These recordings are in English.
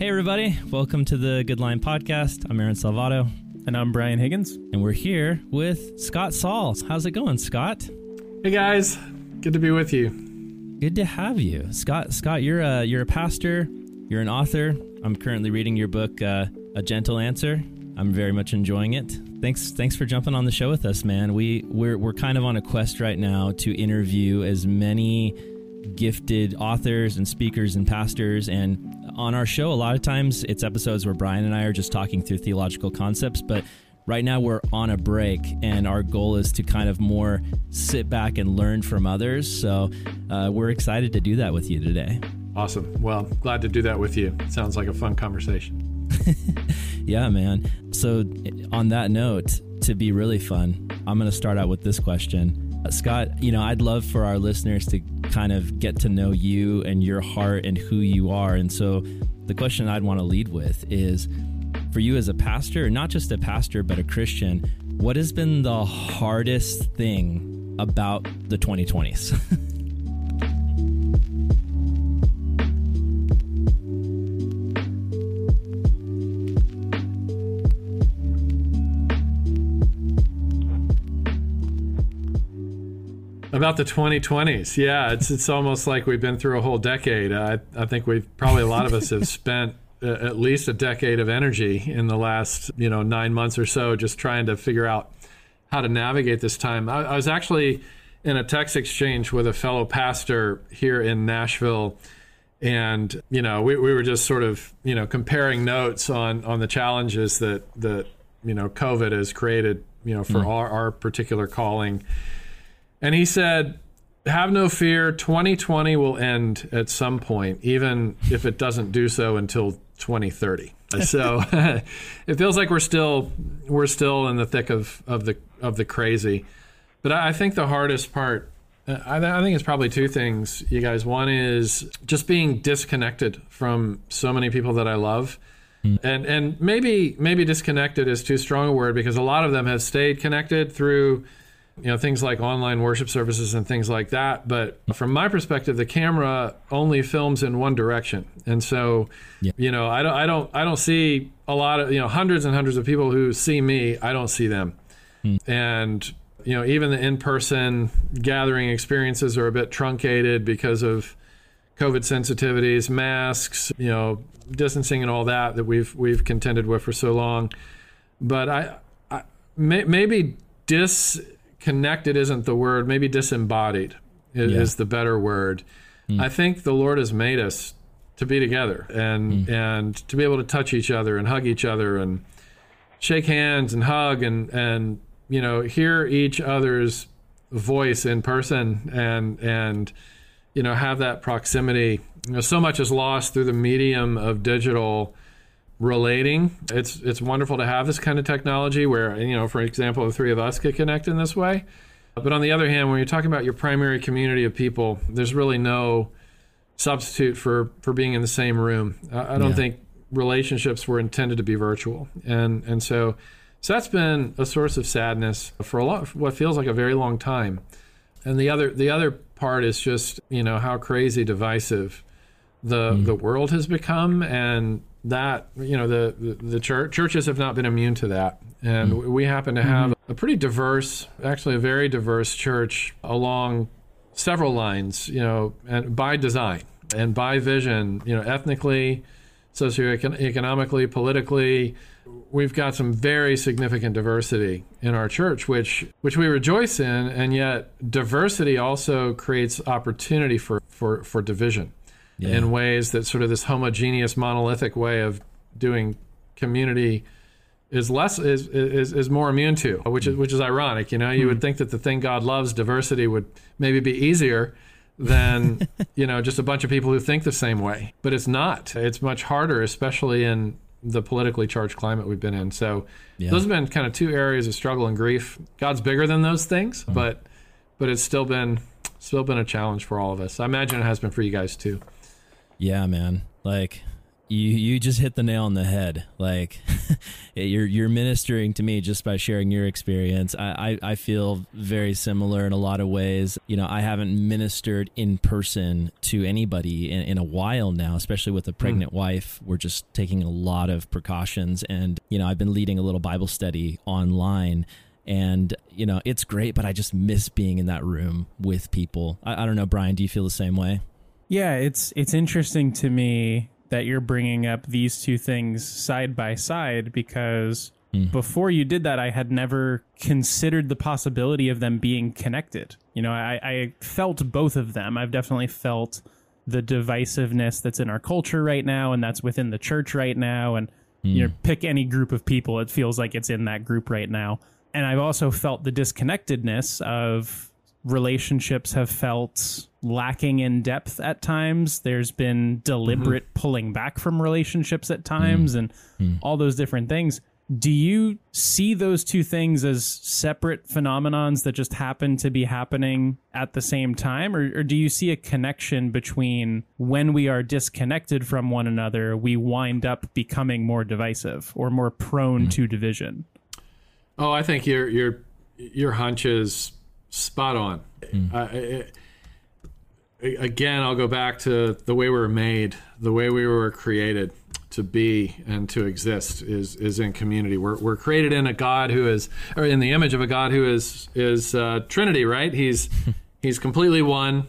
Hey, everybody. Welcome to the Good Lion Podcast. I'm Aaron Salvato. And I'm Brian Higgins. And we're here with Scott Sauls. How's it going, Scott? Hey, guys. Good to be with you. Good to have you. Scott, Scott, you're a, you're a pastor, you're an author. I'm currently reading your book, uh, A Gentle Answer. I'm very much enjoying it. Thanks, thanks for jumping on the show with us, man. We we're we're kind of on a quest right now to interview as many gifted authors and speakers and pastors and on our show, a lot of times it's episodes where Brian and I are just talking through theological concepts, but right now we're on a break and our goal is to kind of more sit back and learn from others. So uh, we're excited to do that with you today. Awesome. Well, glad to do that with you. Sounds like a fun conversation. yeah, man. So, on that note, to be really fun, I'm going to start out with this question. Scott, you know, I'd love for our listeners to kind of get to know you and your heart and who you are. And so the question I'd want to lead with is for you as a pastor, not just a pastor, but a Christian, what has been the hardest thing about the 2020s? About the 2020s, yeah, it's it's almost like we've been through a whole decade. I I think we've probably a lot of us have spent at least a decade of energy in the last you know nine months or so just trying to figure out how to navigate this time. I, I was actually in a text exchange with a fellow pastor here in Nashville and you know we, we were just sort of you know comparing notes on on the challenges that that you know covid has created you know for mm. our, our particular calling and he said, Have no fear, 2020 will end at some point, even if it doesn't do so until 2030. so it feels like we're still we're still in the thick of, of the of the crazy. But I, I think the hardest part I, I, think it's probably two things, you guys. One is just being disconnected from so many people that I love. Mm. And and maybe maybe disconnected is too strong a word because a lot of them have stayed connected through you know things like online worship services and things like that but from my perspective the camera only films in one direction and so yeah. you know I don't I don't I don't see a lot of you know hundreds and hundreds of people who see me I don't see them hmm. and you know even the in-person gathering experiences are a bit truncated because of covid sensitivities masks you know distancing and all that that we've we've contended with for so long but I, I may, maybe dis connected isn't the word, maybe disembodied is, yeah. is the better word. Mm. I think the Lord has made us to be together and mm. and to be able to touch each other and hug each other and shake hands and hug and and you know hear each other's voice in person and and you know have that proximity. You know, so much is lost through the medium of digital relating. It's it's wonderful to have this kind of technology where you know, for example, the three of us could connect in this way. But on the other hand, when you're talking about your primary community of people, there's really no substitute for for being in the same room. I, I don't yeah. think relationships were intended to be virtual, and and so so that's been a source of sadness for a lot, for what feels like a very long time. And the other the other part is just you know how crazy divisive the mm. the world has become, and that you know the the, the church, churches have not been immune to that, and mm-hmm. we happen to have mm-hmm. a pretty diverse, actually a very diverse church along several lines, you know, and by design and by vision, you know, ethnically, socioeconomically, politically, we've got some very significant diversity in our church, which which we rejoice in, and yet diversity also creates opportunity for for for division yeah. in ways that sort of this homogeneous monolithic way of doing community is less is is, is more immune to which is which is ironic you know you mm. would hmm. think that the thing god loves diversity would maybe be easier than you know just a bunch of people who think the same way but it's not it's much harder especially in the politically charged climate we've been in so yeah. those have been kind of two areas of struggle and grief god's bigger than those things mm. but but it's still been still been a challenge for all of us i imagine it has been for you guys too yeah, man. Like you you just hit the nail on the head. Like you're you're ministering to me just by sharing your experience. I, I, I feel very similar in a lot of ways. You know, I haven't ministered in person to anybody in, in a while now, especially with a hmm. pregnant mm. wife. We're just taking a lot of precautions, and you know, I've been leading a little Bible study online. And you know it's great, but I just miss being in that room with people. I, I don't know, Brian. Do you feel the same way? Yeah, it's it's interesting to me that you're bringing up these two things side by side because mm. before you did that, I had never considered the possibility of them being connected. You know, I, I felt both of them. I've definitely felt the divisiveness that's in our culture right now and that's within the church right now. And, mm. you know, hmm. pick any group of people, it feels like it's in that group right now. And I've also felt the disconnectedness of relationships have felt lacking in depth at times. There's been deliberate mm-hmm. pulling back from relationships at times mm-hmm. and mm-hmm. all those different things. Do you see those two things as separate phenomenons that just happen to be happening at the same time? Or, or do you see a connection between when we are disconnected from one another, we wind up becoming more divisive or more prone mm-hmm. to division? Oh, I think your your your hunch is spot on. Mm. Uh, it, again, I'll go back to the way we were made, the way we were created to be and to exist is is in community. We're, we're created in a God who is, or in the image of a God who is is uh, Trinity, right? He's he's completely one,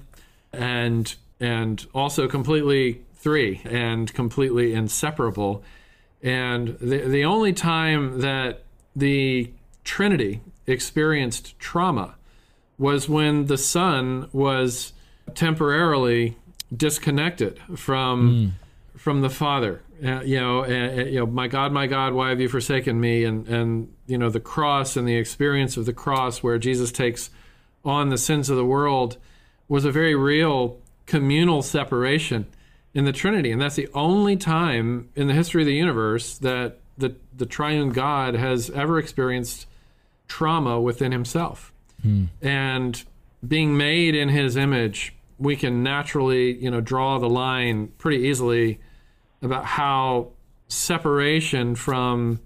and and also completely three, and completely inseparable. And the the only time that the Trinity experienced trauma was when the Son was temporarily disconnected from mm. from the Father. Uh, you know, uh, you know, my God, my God, why have you forsaken me? And and you know, the cross and the experience of the cross, where Jesus takes on the sins of the world, was a very real communal separation in the Trinity, and that's the only time in the history of the universe that the the Triune God has ever experienced trauma within Himself. Hmm. And being made in His image we can naturally, you know, draw the line pretty easily about how separation from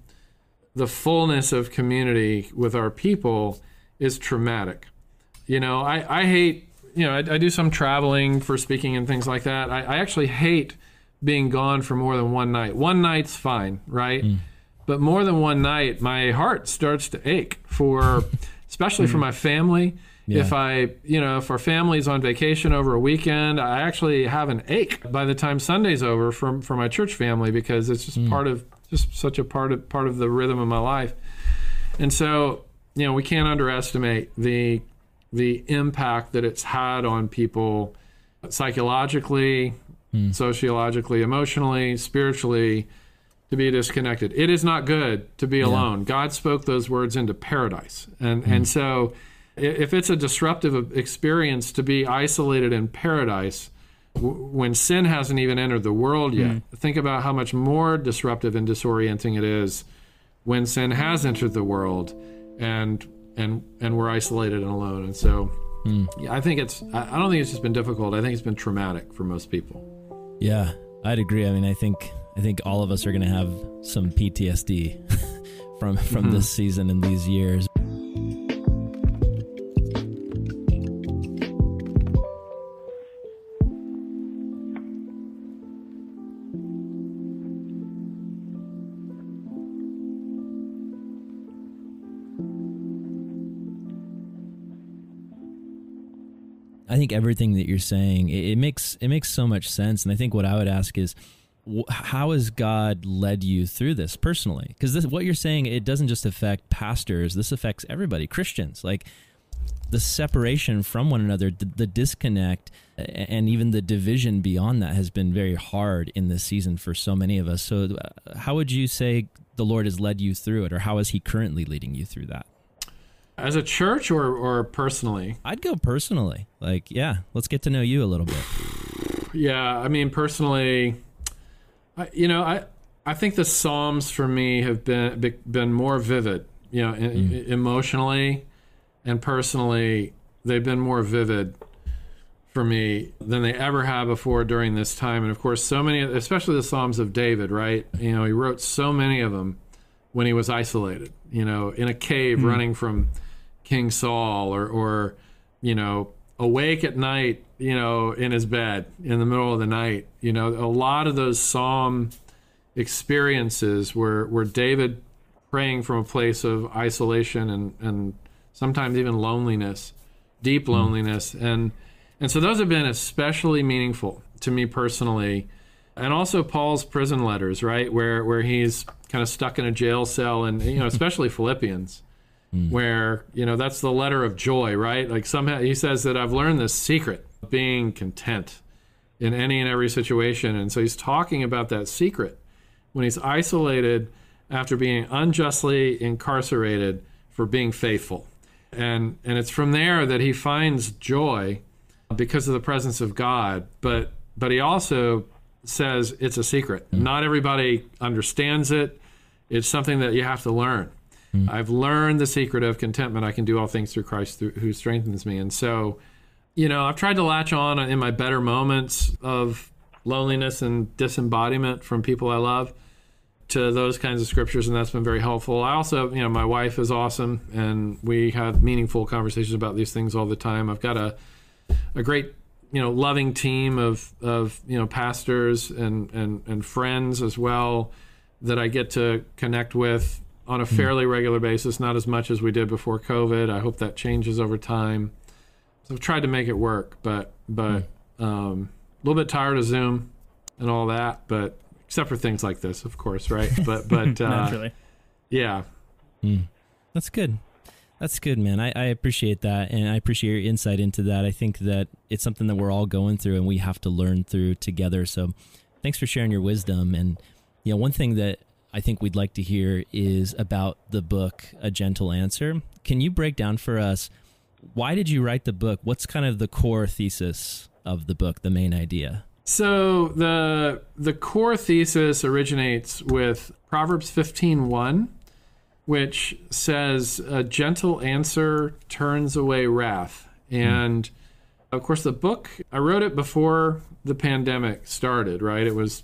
the fullness of community with our people is traumatic. You know, I, I hate, you know, I, I do some traveling for speaking and things like that. I, I, actually hate being gone for more than one night. One night's fine, right? Mm. But more than one night, my heart starts to ache for, especially mm. for my family yeah. If I, you know, if our family's on vacation over a weekend, I actually have an ache by the time Sunday's over from for my church family because it's just mm. part of just such a part of part of the rhythm of my life. And so, you know, we can't underestimate the the impact that it's had on people psychologically, mm. sociologically, emotionally, spiritually to be disconnected. It is not good to be yeah. alone. God spoke those words into paradise. And mm. and so if it's a disruptive experience to be isolated in paradise when sin hasn't even entered the world yet, mm. think about how much more disruptive and disorienting it is when sin has entered the world and and and we're isolated and alone. And so, mm. yeah, I think it's I don't think it's just been difficult. I think it's been traumatic for most people. Yeah, I'd agree. I mean, I think I think all of us are going to have some PTSD from from mm-hmm. this season and these years. I think everything that you're saying it, it, makes it makes so much sense, and I think what I would ask is, how has God led you through this personally? Because what you're saying it doesn't just affect pastors; this affects everybody, Christians. Like the separation from one another, the, the disconnect, and even the division beyond that has been very hard in this season for so many of us. So, uh, how would you say the Lord has led you through it, or how is He currently leading you through that? As a church or, or personally? I'd go personally. Like, yeah, let's get to know you a little bit. Yeah, I mean, personally, I, you know, I I think the Psalms for me have been been more vivid. You know, mm. emotionally and personally, they've been more vivid for me than they ever have before during this time. And of course, so many, especially the Psalms of David, right? You know, he wrote so many of them when he was isolated, you know, in a cave mm-hmm. running from King Saul or, or, you know, awake at night, you know, in his bed in the middle of the night. You know, a lot of those Psalm experiences were, were David praying from a place of isolation and, and sometimes even loneliness, deep hmm. loneliness. And, and so those have been especially meaningful to me personally. And also Paul's prison letters, right? Where, where he's kind of stuck in a jail cell and, you know, especially Philippians. Mm. Where you know that's the letter of joy, right? Like somehow he says that I've learned this secret, being content in any and every situation, and so he's talking about that secret when he's isolated after being unjustly incarcerated for being faithful. And, and it's from there that he finds joy because of the presence of God. But, but he also says it's a secret. Mm. Not everybody understands it, it's something that you have to learn. Mm. I've learned the secret of contentment. I can do all things through Christ through, who strengthens me. And so, you know, I've tried to latch on in my better moments of loneliness and disembodiment from people I love to those kinds of scriptures, and that's been very helpful. I also, you know, my wife is awesome, and we have meaningful conversations about these things all the time. I've got a a great, you know, loving team of of you know pastors and and and friends as well that I get to connect with on a hmm. fairly regular basis. Not as much as we did before COVID. I hope that changes over time. So I've tried to make it work, but but mm. um, a little bit tired of Zoom and all that, but except for things like this, of course, right? But but uh, naturally, yeah. Mm. That's good. That's good, man. I, I appreciate that, and I appreciate your insight into that. I think that it's something that we're all going through, and we have to learn through together. So, thanks for sharing your wisdom. And you know, one thing that I think we'd like to hear is about the book, A Gentle Answer. Can you break down for us why did you write the book? What's kind of the core thesis of the book, the main idea? So the the core thesis originates with Proverbs 15:1, which says a gentle answer turns away wrath. And mm. of course the book I wrote it before the pandemic started, right? It was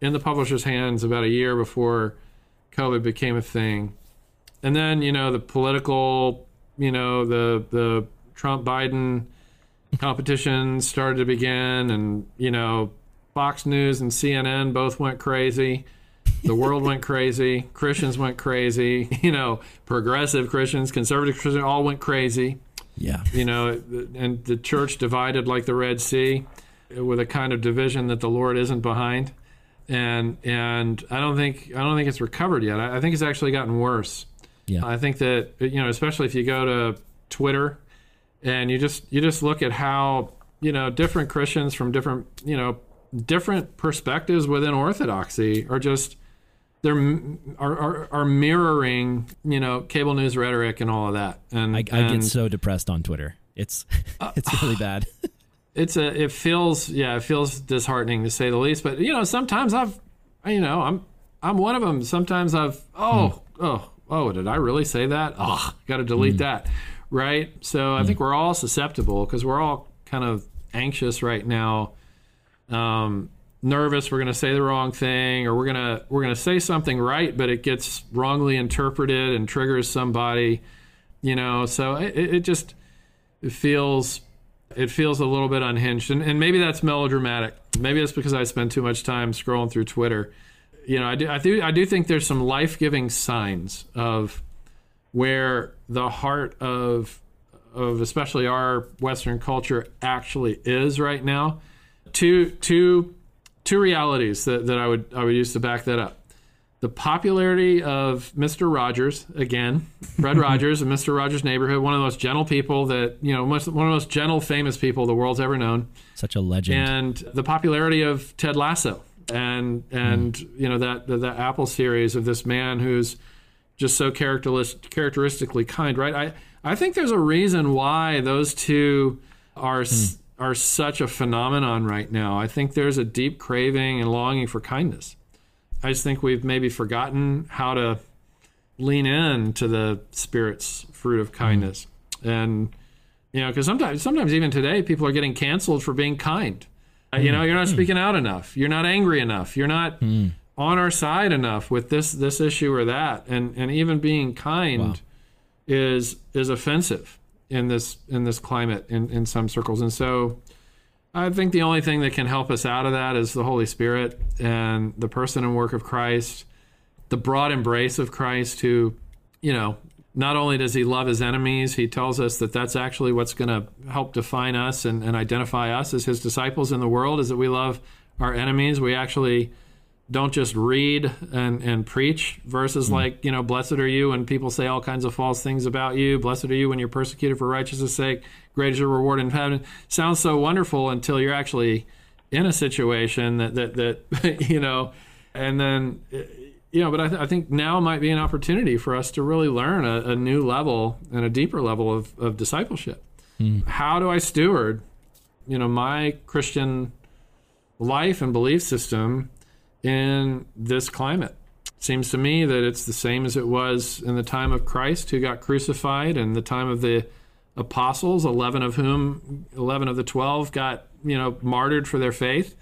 in the publisher's hands about a year before COVID became a thing. And then, you know, the political, you know, the the Trump Biden competition started to begin, and you know, Fox News and CNN both went crazy. The world went crazy. Christians went crazy. You know, progressive Christians, conservative Christians, all went crazy. Yeah. You know, and the church divided like the Red Sea, with a kind of division that the Lord isn't behind. And and I don't think I don't think it's recovered yet. I, I think it's actually gotten worse. Yeah. I think that you know, especially if you go to Twitter and you just you just look at how you know different Christians from different you know different perspectives within Orthodoxy are just they're are, are, are mirroring you know cable news rhetoric and all of that. And I, I and, get so depressed on Twitter. It's it's really bad. it's a it feels yeah it feels disheartening to say the least. But you know sometimes I've you know I'm I'm one of them. Sometimes I've oh hmm. oh oh did I really say that? Oh, got to delete hmm. that right? So I think hmm. we're all susceptible because we're all kind of anxious right now, um, nervous. We're going to say the wrong thing, or we're gonna we're gonna say something right, but it gets wrongly interpreted and triggers somebody. You know, so it, it just it feels it feels a little bit unhinged, and, and maybe that's melodramatic. Maybe it's because I spend too much time scrolling through Twitter. You know, I do I do I do think there's some life giving signs of where the heart of of especially our Western culture actually is right now. Two two two realities that, that I would I would use to back that up. The popularity of Mr. Rogers again, Fred Rogers and Mr. Rogers' Neighborhood, one of the most gentle people that you know, one of the most gentle, famous people the world's ever known. Such a legend. And the popularity of Ted Lasso, and and mm. you know that the, the Apple series of this man who's just so characteristically kind, right? I, I think there's a reason why those two are mm. are such a phenomenon right now. I think there's a deep craving and longing for kindness. I just think we've maybe forgotten how to lean in to the spirit's fruit of hmm. kindness. Mm. And You know, because sometimes, sometimes even today, people are getting canceled for being kind. Uh, you know, you're not speaking out enough. You're not angry enough. You're not on our side enough with this this issue or that. And and even being kind Wow. is is offensive in this in this climate in in some circles. And so, I think the only thing that can help us out of that is the Holy Spirit and the person and work of Christ, the broad embrace of Christ, who, you know, not only does he love his enemies, he tells us that that's actually what's going to help define us and, and identify us as his disciples in the world, is that we love our enemies. We actually don't just read and, and preach verses hmm. like, you know, blessed are you when people say all kinds of false things about you. Blessed are you when you're persecuted for righteousness' sake. Great is your reward in heaven. Sounds so wonderful until you're actually in a situation that, that, that you know, and then, you know, but I, th- I think now might be an opportunity for us to really learn a, a new level and a deeper level of, of discipleship. Hmm. How do I steward, you know, my Christian life and belief system in this climate. Seems to me that it's the same as it was in the time of Christ who got crucified and the time of the apostles, 11 of whom 11 of the 12 got, you know, martyred for their faith.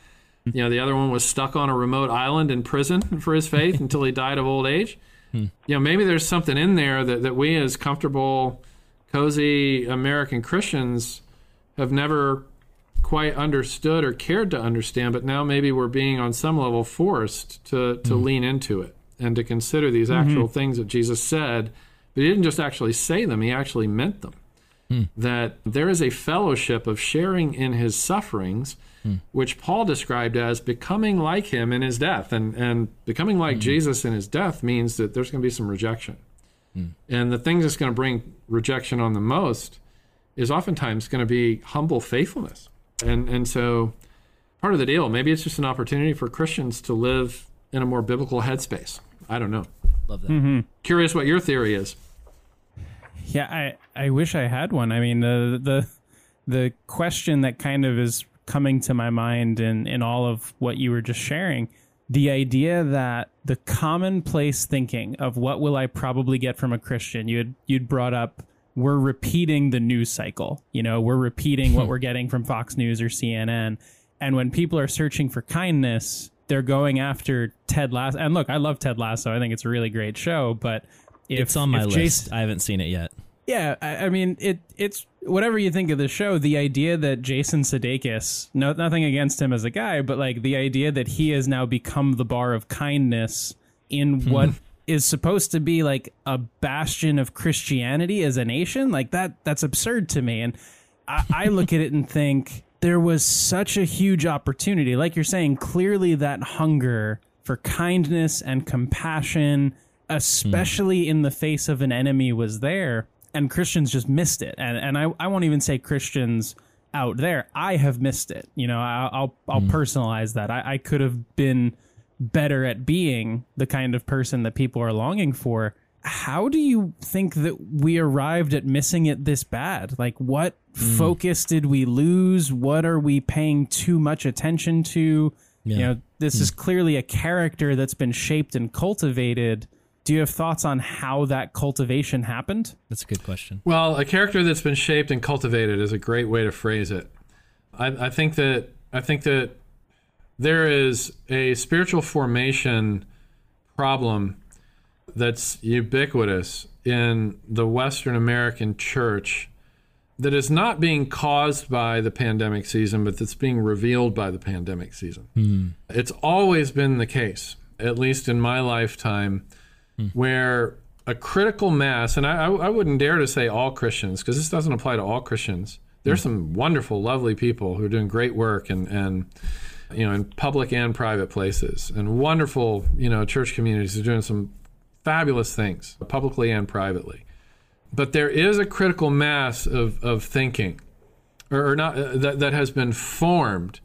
You know, the other one was stuck on a remote island in prison for his faith until he died of old age. Hmm. You know, maybe there's something in there that, that we as comfortable, cozy American Christians have never quite understood or cared to understand, but now maybe we're being on some level forced to, to hmm. lean into it and to consider these mm-hmm. actual things that Jesus said. But he didn't just actually say them, he actually meant them. Hmm. That there is a fellowship of sharing in his sufferings, hmm. which Paul described as becoming like him in his death. And, and becoming like hmm. Jesus in his death means that there's going to be some rejection. And the thing that's going to bring rejection on the most is oftentimes going to be humble faithfulness. And and so part of the deal, maybe it's just an opportunity for Christians to live in a more biblical headspace. I don't know. Love that. Mm-hmm. Curious what your theory is. Yeah, I, I wish I had one. I mean, the the the question that kind of is coming to my mind in in all of what you were just sharing, the idea that the commonplace thinking of what will I probably get from a Christian, you'd you'd brought up we're repeating the news cycle. You know, we're repeating what we're getting from Fox News or CNN. And when people are searching for kindness, they're going after Ted Lasso. And look, I love Ted Lasso. I think it's a really great show, but if, It's on my list. Jason- I haven't seen it yet. yeah, I, I mean, it it's whatever you think of the show. The idea that Jason Sudeikis, no, nothing against him as a guy, but like the idea that he has now become the bar of kindness in hmm. what is supposed to be like a bastion of Christianity as a nation, like that, that's absurd to me. And I, I look at it and think there was such a huge opportunity. Like you're saying, clearly that hunger for kindness and compassion, especially in the face of an enemy, was there. And Christians just missed it. And, and I, I won't even say Christians out there. I have missed it. You know, I, I'll, I'll mm-hmm. personalize that. I, I could have been better at being the kind of person that people are longing for. How do you think that we arrived at missing it this bad? Like, what mm. focus did we lose? What are we paying too much attention to? Yeah. You know, this mm. is clearly a character that's been shaped and cultivated. Do you have thoughts on how that cultivation happened? That's a good question. Well, a character that's been shaped and cultivated is a great way to phrase it. I, I think that I think that there is a spiritual formation problem that's ubiquitous in the Western American church that is not being caused by the pandemic season, but that's being revealed by the pandemic season. Hmm. It's always been the case, at least in my lifetime, Hmm. where a critical mass, and I, I wouldn't dare to say all Christians, because this doesn't apply to all Christians. There's hmm. some wonderful, lovely people who are doing great work and, and you know, in public and private places, and wonderful, you know, church communities are doing some fabulous things, publicly and privately. But there is a critical mass of, of thinking, or, or not, uh, that, that has been formed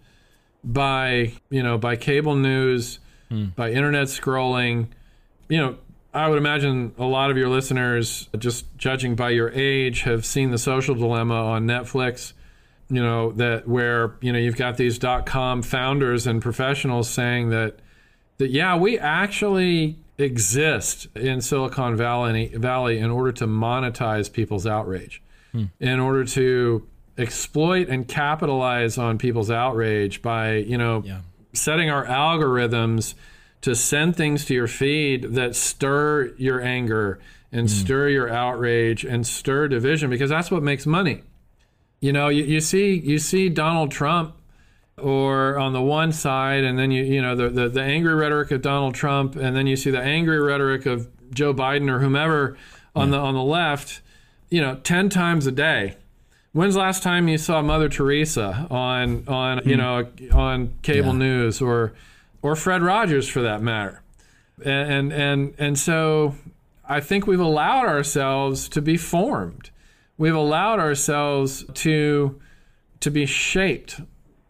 by, you know, by cable news, hmm. by internet scrolling. You know, I would imagine a lot of your listeners, just judging by your age, have seen the social dilemma on Netflix you know that where you know you've got these dot com founders and professionals saying that that yeah we actually exist in Silicon Valley Valley in order to monetize people's outrage hmm. in order to exploit and capitalize on people's outrage by, you know, yeah. setting our algorithms to send things to your feed that stir your anger and mm. stir your outrage and stir division because that's what makes money. You know, you, you see you see Donald Trump or on the one side and then you you know the, the, the angry rhetoric of Donald Trump and then you see the angry rhetoric of Joe Biden or whomever on yeah. the on the left, you know, 10 times a day When's the last time you saw Mother Teresa on on you hmm. know on cable yeah. news or or Fred Rogers for that matter? And and and so I think we've allowed ourselves to be formed. We've allowed ourselves to to be shaped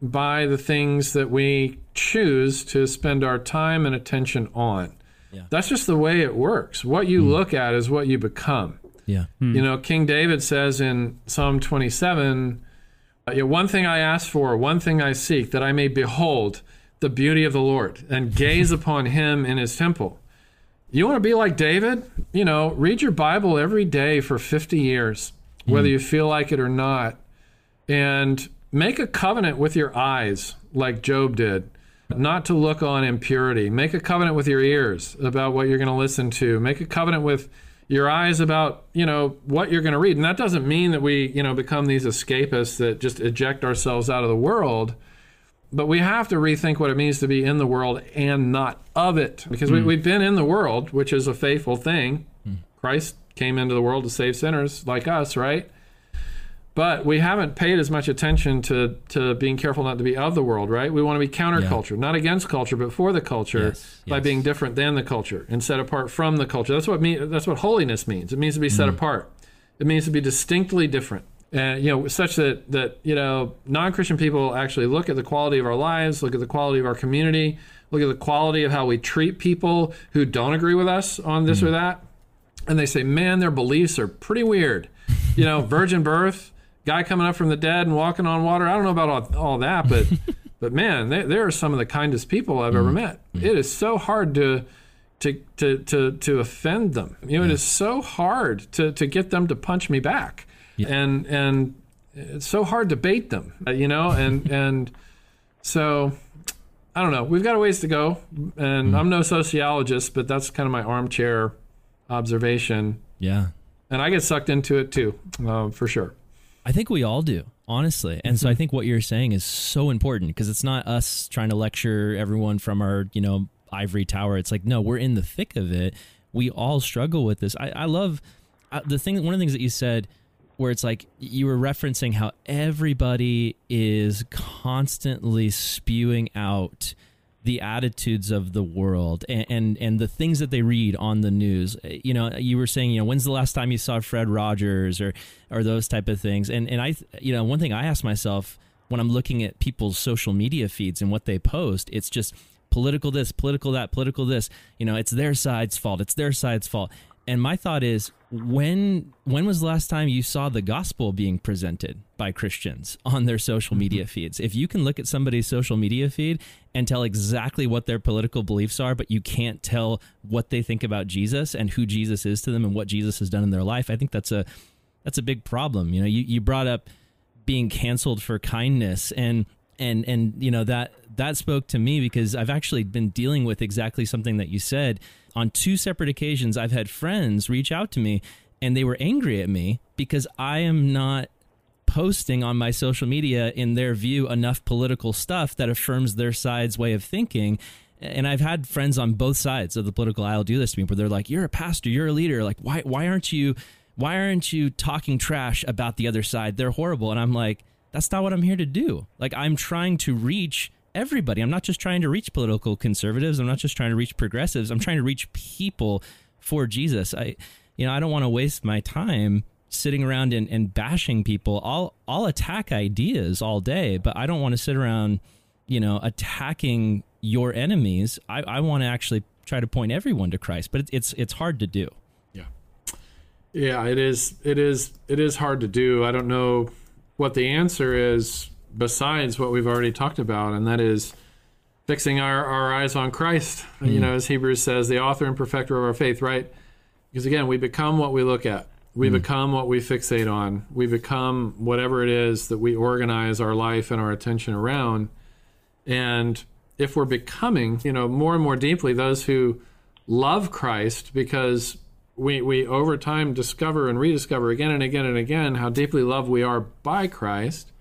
by the things that we choose to spend our time and attention on. Yeah. That's just the way it works. What you mm. look at is what you become. Yeah. Hmm. You know, King David says in Psalm 27, uh, you know, one thing I ask for, one thing I seek, that I may behold the beauty of the Lord and gaze upon him in his temple. You want to be like David? You know, read your Bible every day for 50 years, whether hmm. you feel like it or not, and make a covenant with your eyes, like Job did, not to look on impurity. Make a covenant with your ears about what you're going to listen to. Make a covenant with your eyes about you know what you're going to read and that doesn't mean that we you know become these escapists that just eject ourselves out of the world but we have to rethink what it means to be in the world and not of it because mm. we, have been in the world which is a faithful thing mm. christ came into the world to save sinners like us right but we haven't paid as much attention to, to being careful not to be of the world, right? We want to be counterculture, yeah. not against culture, but for the culture yes, by yes. being different than the culture and set apart from the culture. That's what mean, that's what holiness means. It means to be set mm. apart. It means to be distinctly different. And you know, such that that you know, non-Christian people actually look at the quality of our lives, look at the quality of our community, look at the quality of how we treat people who don't agree with us on this mm. or that, and they say, "Man, their beliefs are pretty weird." You know, virgin birth guy coming up from the dead and walking on water. I don't know about all, all that, but but man, they, they, are some of the kindest people I've mm-hmm. ever met. Mm-hmm. It is so hard to to to to to offend them. You know, yeah. it is so hard to to get them to punch me back, yeah. and and it's so hard to bait them. Uh, you know, and and so. I don't know. We've got a ways to go, and mm-hmm. I'm no sociologist, but that's kind of my armchair observation. Yeah, and I get sucked into it too, uh, for sure. I think we all do, honestly. And so I mm-hmm. think what you're saying is so important because it's not us trying to lecture everyone from our, you know, ivory tower. It's like, no, we're in the thick of it. We all struggle with this. I, I love uh, the thing, one of the things that you said where it's like you were referencing how everybody is constantly spewing out the attitudes of the world and, and, and the things that they read on the news. Uh, you know, you were saying, you know, when's the last time you saw Fred Rogers or or those type of things? And and I, you know, one thing I ask myself when I'm looking at people's social media feeds and what they post, it's just political this, political that, political this. You know, it's their side's fault. It's their side's fault. And my thought is, when when was the last time you saw the gospel being presented by Christians on their social mm-hmm. media feeds? If you can look at somebody's social media feed and tell exactly what their political beliefs are, but you can't tell what they think about Jesus and who Jesus is to them and what Jesus has done in their life, I think that's a that's a big problem. You know, you, you brought up being canceled for kindness and and and you know that that spoke to me because I've actually been dealing with exactly something that you said on two separate occasions, I've had friends reach out to me and they were angry at me because I am not posting on my social media, in their view, enough political stuff that affirms their side's way of thinking. And I've had friends on both sides of the political aisle do this to me, where they're like, "You're a pastor, you're a leader. Like, why why aren't you why aren't you talking trash about the other side? They're horrible." And I'm like, "That's not what I'm here to do. Like, I'm trying to reach." Everybody. I'm not just trying to reach political conservatives. I'm not just trying to reach progressives. I'm trying to reach people for Jesus. I, you know, I don't want to waste my time sitting around and, and bashing people. I'll I'll attack ideas all day, but I don't want to sit around, you know, attacking your enemies. I, I want to actually try to point everyone to Christ, but it's it's it's hard to do. Yeah, yeah, it is. It is. It is hard to do. I don't know what the answer is besides what we've already talked about, and that is fixing our, our eyes on Christ. Mm. You know, as Hebrews says, the author and perfecter of our faith, right? Because again, we become what we look at. We mm. become what we fixate on. We become whatever it is that we organize our life and our attention around. And if we're becoming, you know, more and more deeply those who love Christ because we, we over time discover and rediscover again and again and again how deeply loved we are by Christ.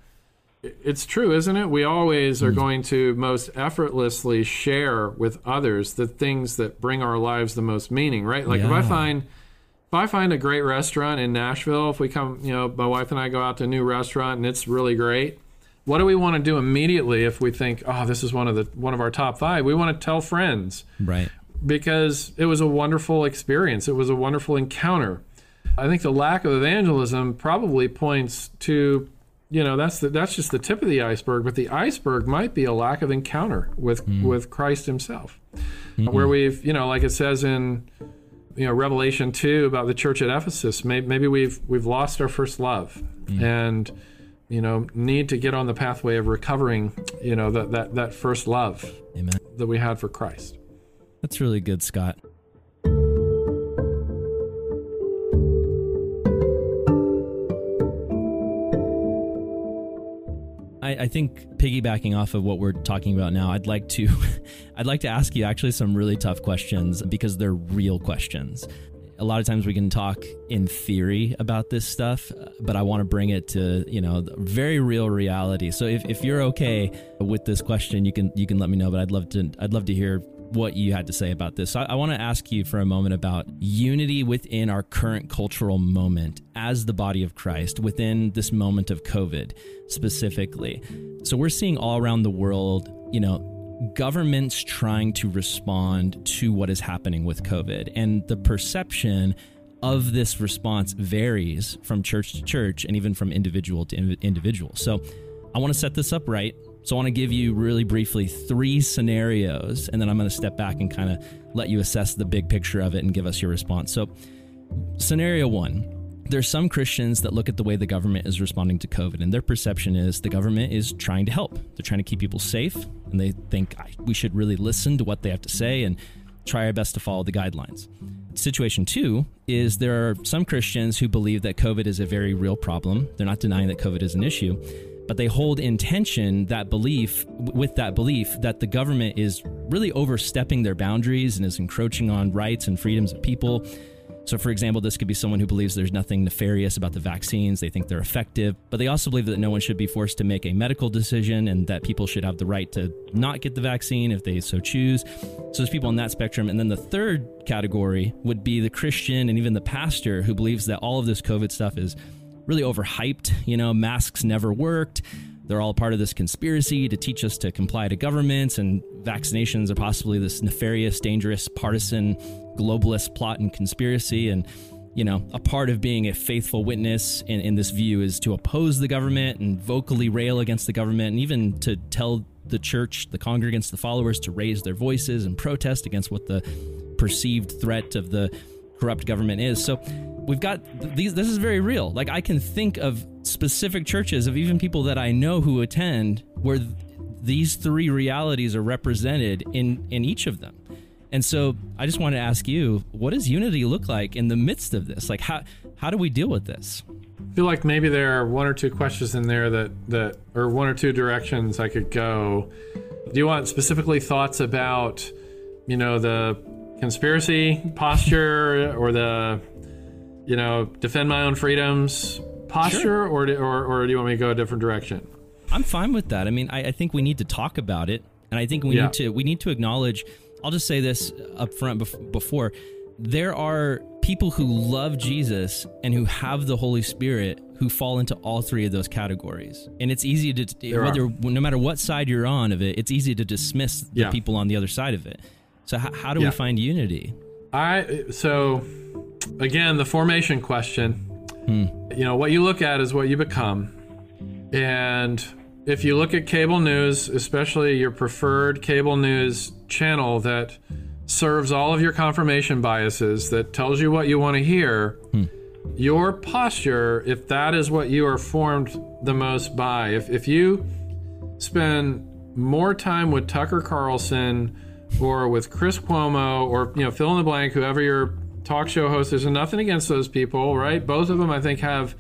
It's true, isn't it? We always are mm. going to most effortlessly share with others the things that bring our lives the most meaning, right? Like yeah. if I find if I find a great restaurant in Nashville, if we come, you know, my wife and I go out to a new restaurant and it's really great, what do we want to do immediately if we think, oh, this is one of the one of our top five? We want to tell friends, right? Because it was a wonderful experience. It was a wonderful encounter. I think the lack of evangelism probably points to, you know, that's the, that's just the tip of the iceberg. But the iceberg might be a lack of encounter with mm. with Christ Himself, mm-hmm. where we've, you know, like it says in you know Revelation two about the church at Ephesus. Maybe, maybe we've we've lost our first love, mm. and you know need to get on the pathway of recovering. You know that that that first love Amen. that we had for Christ. That's really good, Scott. I, think piggybacking off of what we're talking about now, I'd like to, I'd like to ask you actually some really tough questions because they're real questions. A lot of times we can talk in theory about this stuff, but I want to bring it to you know very real reality. So if, if you're okay with this question, you can you can let me know. But I'd love to I'd love to hear what you had to say about this. So I, I want to ask you for a moment about unity within our current cultural moment as the body of Christ within this moment of COVID specifically. So we're seeing all around the world, you know, governments trying to respond to what is happening with COVID. And the perception of this response varies from church to church and even from individual to individual. So I want to set this up right. So I want to give you really briefly three scenarios, and then I'm going to step back and kind of let you assess the big picture of it and give us your response. So, scenario one there's some Christians that look at the way the government is responding to COVID, and their perception is the government is trying to help. They're trying to keep people safe, and they think we should really listen to what they have to say and try our best to follow the guidelines. Situation two is there are some Christians who believe that COVID is a very real problem. They're not denying that COVID is an issue, but they hold in tension that belief with that belief that the government is really overstepping their boundaries and is encroaching on rights and freedoms of people. So, for example, this could be someone who believes there's nothing nefarious about the vaccines, they think they're effective, but they also believe that no one should be forced to make a medical decision and that people should have the right to not get the vaccine if they so choose. So, there's people on that spectrum. And then the third category would be the Christian and even the pastor who believes that all of this COVID stuff is really overhyped. You know, masks never worked. They're all part of this conspiracy to teach us to comply to governments, and vaccinations are possibly this nefarious, dangerous, partisan, globalist plot and conspiracy. And, you know, a part of being a faithful witness in, in this view is to oppose the government and vocally rail against the government, and even to tell the church, the congregants, the followers to raise their voices and protest against what the perceived threat of the corrupt government is. So we've got these this is very real. Like i can think of specific churches of even people that i know who attend where these three realities are represented in in each of them. And so i just want to ask you what does unity look like in the midst of this? Like how how do we deal with this? I feel like maybe there are one or two questions in there that that or one or two directions I could go. Do you want specifically thoughts about, you know, the conspiracy posture or the you know, defend my own freedoms posture, sure. or, or, or do you want me to go a different direction? I'm fine with that. I mean, I, I think we need to talk about it, and I think we yeah. need to we need to acknowledge. I'll just say this up front before there are people who love Jesus and who have the Holy Spirit who fall into all three of those categories. And it's easy to there whether are. no matter what side you're on of it, it's easy to dismiss the yeah. people on the other side of it. So how, how do yeah. we find unity? I so again, the formation question. Hmm. You know, what you look at is what you become. And if you look at cable news, especially your preferred cable news channel that serves all of your confirmation biases, that tells you what you want to hear, hmm. your posture, if that is what you are formed the most by, if, if you spend more time with Tucker Carlson or with Chris Cuomo or, you know, fill in the blank, whoever your talk show hosts. There's nothing against those people, right? Both of them, I think, have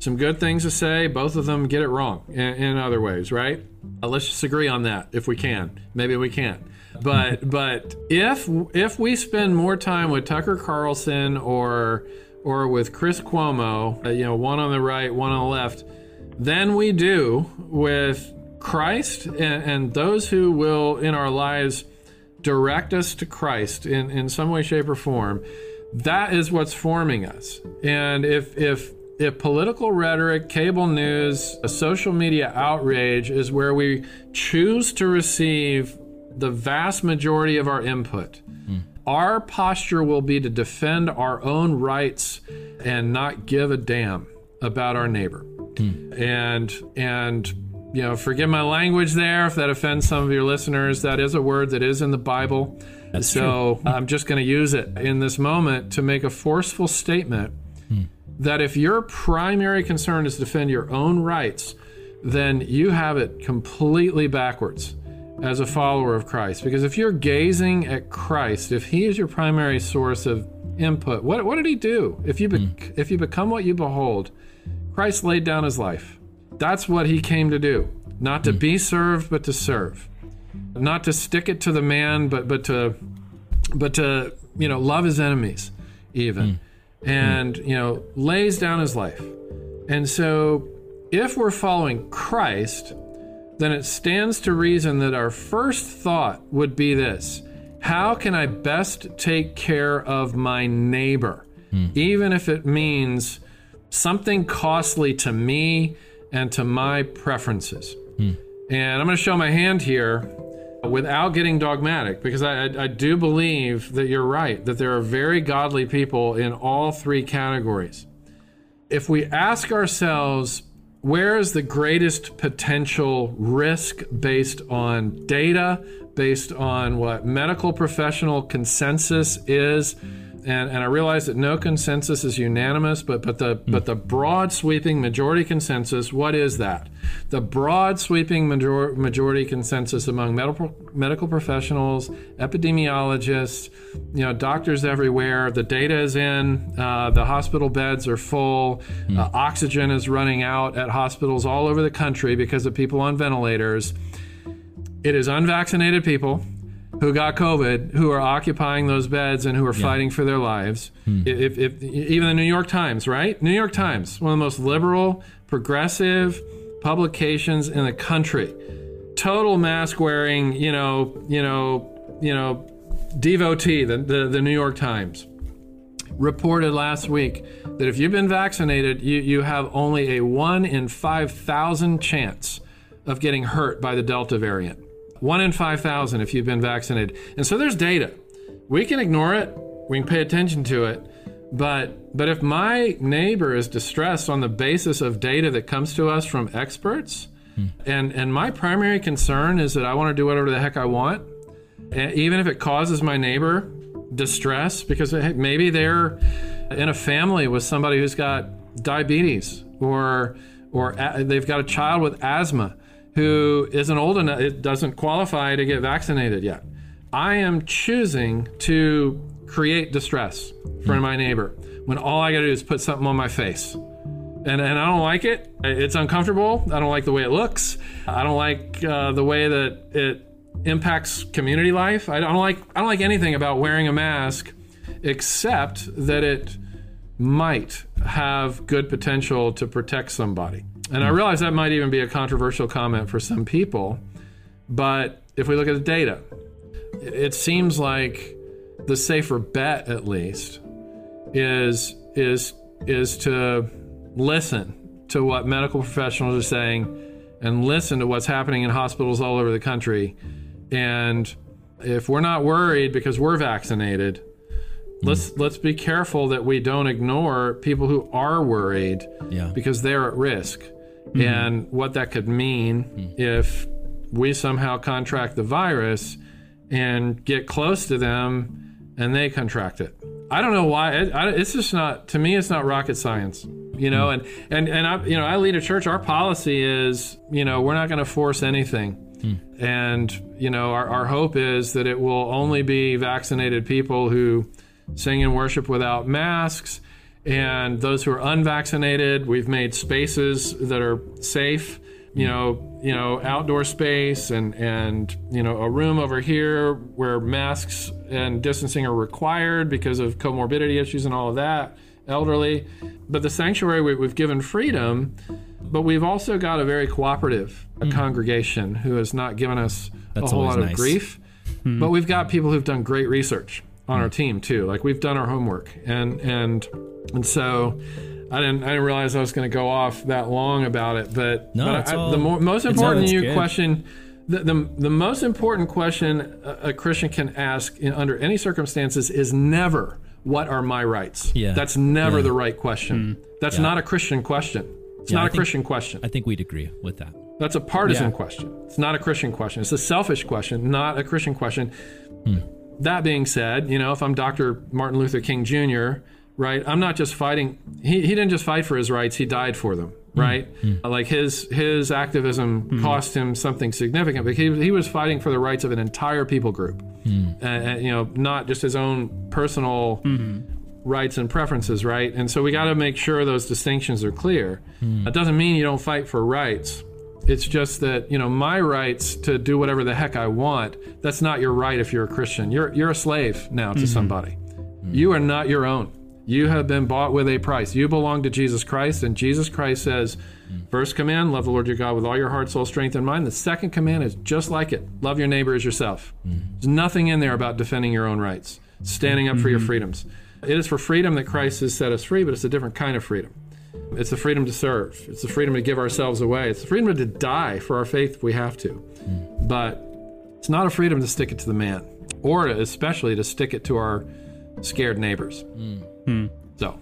some good things to say. Both of them get it wrong in, in other ways, right? Uh, let's just agree on that if we can. Maybe we can't. But but if if we spend more time with Tucker Carlson or or with Chris Cuomo, uh, you know, one on the right, one on the left, than we do with Christ and, and those who will in our lives direct us to Christ in, in some way, shape, or form, that is what's forming us. And if if if political rhetoric, cable news, a social media outrage is where we choose to receive the vast majority of our input, mm. our posture will be to defend our own rights and not give a damn about our neighbor. Mm. And and you know, forgive my language there if that offends some of your listeners. That is a word that is in the Bible. That's so true. I'm just going to use it in this moment to make a forceful statement hmm. that if your primary concern is to defend your own rights, then you have it completely backwards as a follower of Christ. Because if you're gazing at Christ, if He is your primary source of input, what, what did He do? If you, be, hmm. if you become what you behold, Christ laid down His life. That's what He came to do. Not to hmm. be served, but to serve not to stick it to the man, but but to but to you know love his enemies even, mm. and mm. you know lays down his life. And so, if we're following Christ, then it stands to reason that our first thought would be this: How can I best take care of my neighbor, mm. even if it means something costly to me and to my preferences? Hmm. And I'm going to show my hand here without getting dogmatic, because I, I, I, do believe that you're right, that there are very godly people in all three categories. If we ask ourselves, where is the greatest potential risk based on data, based on what medical professional consensus is? And, and I realize that no consensus is unanimous, but but the mm. but the broad sweeping majority consensus, what is that? The broad sweeping major, majority consensus among medical medical professionals, epidemiologists, you know, doctors everywhere. The data is in. Uh, the hospital beds are full. Mm. Uh, oxygen is running out at hospitals all over the country because of people on ventilators. It is unvaccinated people who got COVID who are occupying those beds and who are yeah. fighting for their lives. Hmm. If, if, even the New York Times, right? New York Times, one of the most liberal, progressive publications in the country. Total mask wearing, you know, you know, you know, devotee, the, the, the New York Times reported last week that if you've been vaccinated, you, you have only a 1 in 5,000 chance of getting hurt by the Delta variant. One in 5,000 if you've been vaccinated. And so there's data. We can ignore it, we can pay attention to it. But, but if my neighbor is distressed on the basis of data that comes to us from experts, hmm. and, and my primary concern is that I want to do whatever the heck I want, even if it causes my neighbor distress, because maybe they're in a family with somebody who's got diabetes or, or they've got a child with asthma who isn't old enough, it doesn't qualify to get vaccinated yet. I am choosing to create distress for my neighbor when all I got to do is put something on my face. And, and I don't like it. It's uncomfortable. I don't like the way it looks. I don't like uh, the way that it impacts community life. I don't like I don't like anything about wearing a mask except that it might have good potential to protect somebody. And I hmm. realize that might even be a controversial comment for some people, but if we look at the data, it seems like the safer bet, at least, is is is to listen to what medical professionals are saying and listen to what's happening in hospitals all over the country. And if we're not worried because we're vaccinated, let's mm. let's be careful that we don't ignore people who are worried yeah. because they're at risk mm-hmm. and what that could mean mm-hmm. if we somehow contract the virus and get close to them and they contract it. I don't know why. It, I, it's just not to me. It's not rocket science, you know. Mm. And and and I, you know, I lead a church. Our policy is, you know, we're not going to force anything. Mm. And you know, our, our hope is that it will only be vaccinated people who sing and worship without masks. And those who are unvaccinated, we've made spaces that are safe. You know, you know, outdoor space and and you know a room over here where masks and distancing are required because of comorbidity issues and all of that. Elderly, but the sanctuary we, we've given freedom, but we've also got a very cooperative Hmm. congregation who has not given us That's a whole lot nice. of grief. Hmm. But we've got people who've done great research on our hmm. team too. Like we've done our homework, and and and so I didn't I didn't realize I was going to go off that long about it. But No, but I, all- the more, most important you good. question. The, the, the most important question a, a Christian can ask in, under any circumstances is never, What are my rights? Yeah. That's never Yeah. the right question. Hmm. That's Yeah. not a Christian question. It's Yeah, not I a think- Christian question. I think we'd agree with that. That's a partisan Yeah. question. It's not a Christian question. It's a selfish question, not a Christian question. Hmm. That being said, you know, if I'm Dr. Martin Luther King Jr., right, I'm not just fighting. He, he didn't just fight for his rights; he died for them, hmm. right? Hmm. Uh, like his his activism hmm. cost him something significant, but he he was fighting for the rights of an entire people group, uh, uh, you know, not just his own personal rights and preferences, right? And so we got to make sure those distinctions are clear. That doesn't mean you don't fight for rights. It's just that, you know, my rights to do whatever the heck I want, that's not your right if you're a Christian. You're you're a slave now to mm-hmm. somebody. Mm-hmm. You are not your own. You have been bought with a price. You belong to Jesus Christ, and Jesus Christ says, mm-hmm. first command, love the Lord your God with all your heart, soul, strength, and mind. The second command is just like it. Love your neighbor as yourself. There's nothing in there about defending your own rights, standing up for your freedoms. It is for freedom that Christ has set us free, but it's a different kind of freedom. It's the freedom to serve. It's the freedom to give ourselves away. It's the freedom to die for our faith if we have to. But it's not a freedom to stick it to the man, or especially to stick it to our scared neighbors. So,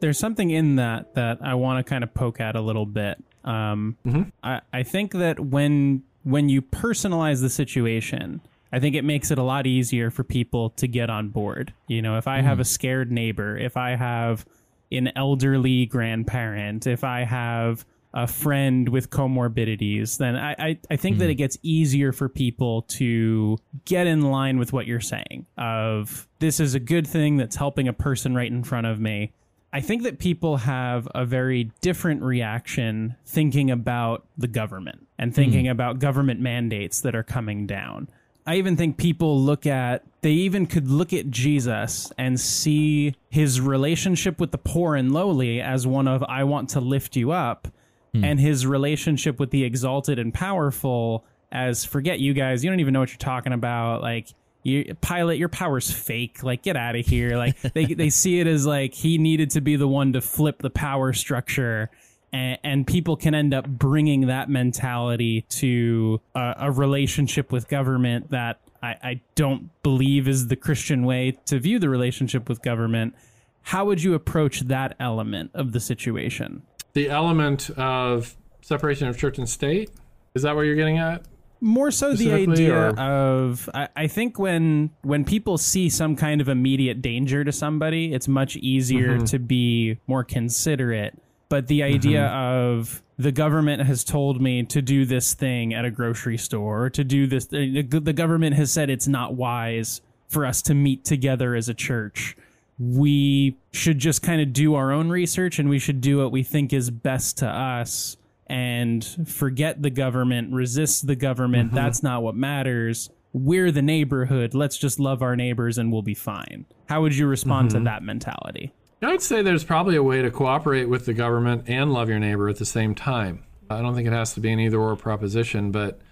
there's something in that that I want to kind of poke at a little bit. Um, I, I think that when when you personalize the situation, I think it makes it a lot easier for people to get on board. You know, if I have a mm. scared neighbor, if I have an elderly grandparent, if I have a friend with comorbidities, then I, I, I think that mm. it gets easier for people to get in line with what you're saying of this is a good thing that's helping a person right in front of me. I think that people have a very different reaction thinking about the government and hmm. thinking about government mandates that are coming down. I even think people look at, they even could look at Jesus and see his relationship with the poor and lowly as one of, I want to lift you up, hmm. and his relationship with the exalted and powerful as, forget you guys, you don't even know what you're talking about. Like, you Pilate your power's fake. Like get out of here. Like they, they see it as like he needed to be the one to flip the power structure and, and people can end up bringing that mentality to a, a relationship with government that I, I don't believe is the christian way to view the relationship with government. How would you approach that element of the situation? The element of separation of church and state? Is that what you're getting at? More so the idea or- of I, I think when when people see some kind of immediate danger to somebody it's much easier Mm-hmm. to be more considerate. But the idea of the government has told me to do this thing at a grocery store or to do this the, the government has said it's not wise for us to meet together as a church. We should just kind of do our own research and we should do what we think is best to us and forget the government, resist the government. Mm-hmm. That's not what matters. We're the neighborhood. Let's just love our neighbors and we'll be fine. How would you respond to mm-hmm. that mentality? I would say there's probably a way to cooperate with the government and love your neighbor at the same time. I don't think it has to be an either or proposition, but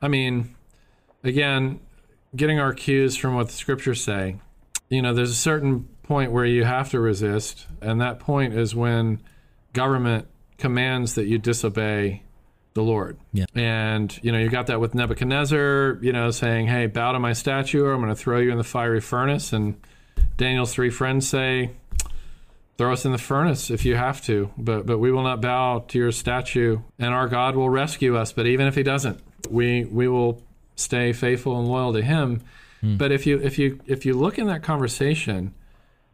I mean, again, getting our cues from what the scriptures say, you know, there's a certain point where you have to resist, and that point is when government commands that you disobey the Lord. Yeah. And, you know, you got that with Nebuchadnezzar, you know, saying, hey, bow to my statue or I'm going to throw you in the fiery furnace. And Daniel's three friends say, throw us in the furnace if you have to, but but we will not bow to your statue, and our God will rescue us. But even if He doesn't, we we will stay faithful and loyal to Him. Hmm. But if you if you if you look in that conversation,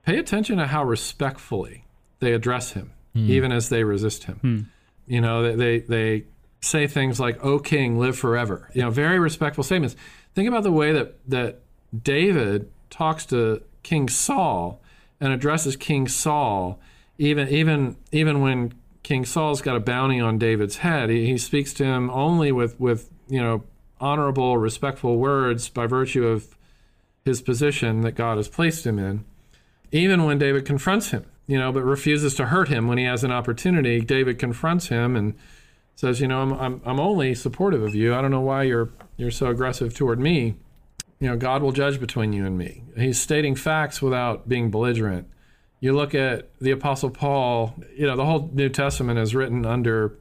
pay attention to how respectfully they address Him, Hmm. even as they resist Him. Hmm. You know, they, they, they say things like, "O King, live forever." You know, very respectful statements. Think about the way that that David talks to King Saul and addresses King Saul, even even even when King Saul's got a bounty on David's head. He, he speaks to him only with with you know honorable, respectful words by virtue of his position that God has placed him in. Even when David confronts him, you know, but refuses to hurt him when he has an opportunity, David confronts him and says, you know, I'm, I'm, I'm only supportive of you. I don't know why you're, you're so aggressive toward me. You know, God will judge between you and me. He's stating facts without being belligerent. You look at the Apostle Paul, you know, the whole New Testament is written under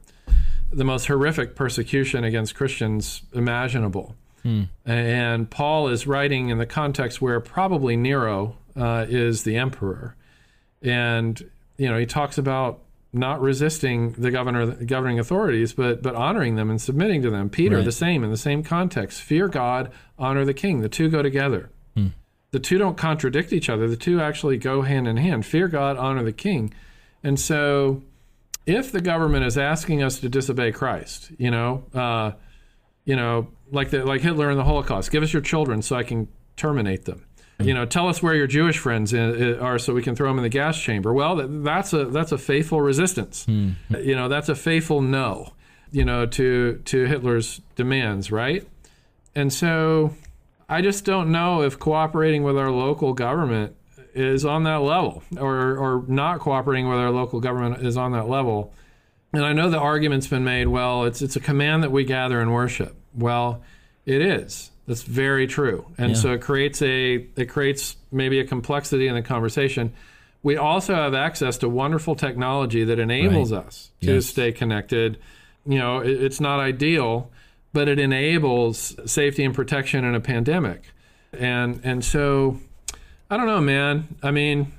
the most horrific persecution against Christians imaginable. Hmm. And Paul is writing in the context where probably Nero uh, is the emperor. And, you know, he talks about not resisting the governor, the governing authorities, but but honoring them and submitting to them. Peter, right. the same in the same context. Fear God, honor the king. The two go together. Hmm. The two don't contradict each other. The two actually go hand in hand. Fear God, honor the king. And so, if the government is asking us to disobey Christ, you know, uh, you know, like the, like Hitler in the Holocaust, give us your children so I can terminate them you know, tell us where your Jewish friends are so we can throw them in the gas chamber. Well, that's a that's a faithful resistance. Mm-hmm. You know, that's a faithful no. You know, to to Hitler's demands, right? And so, I just don't know if cooperating with our local government is on that level, or or not cooperating with our local government is on that level. And I know the argument's been made. Well, it's it's a command that we gather and worship. Well, it is that's very true, and yeah. so it creates a it creates maybe a complexity in the conversation. We also have access to wonderful technology that enables right. us to yes. stay connected. You know, it, it's not ideal, but it enables safety and protection in a pandemic, and and so I don't know, man. I mean,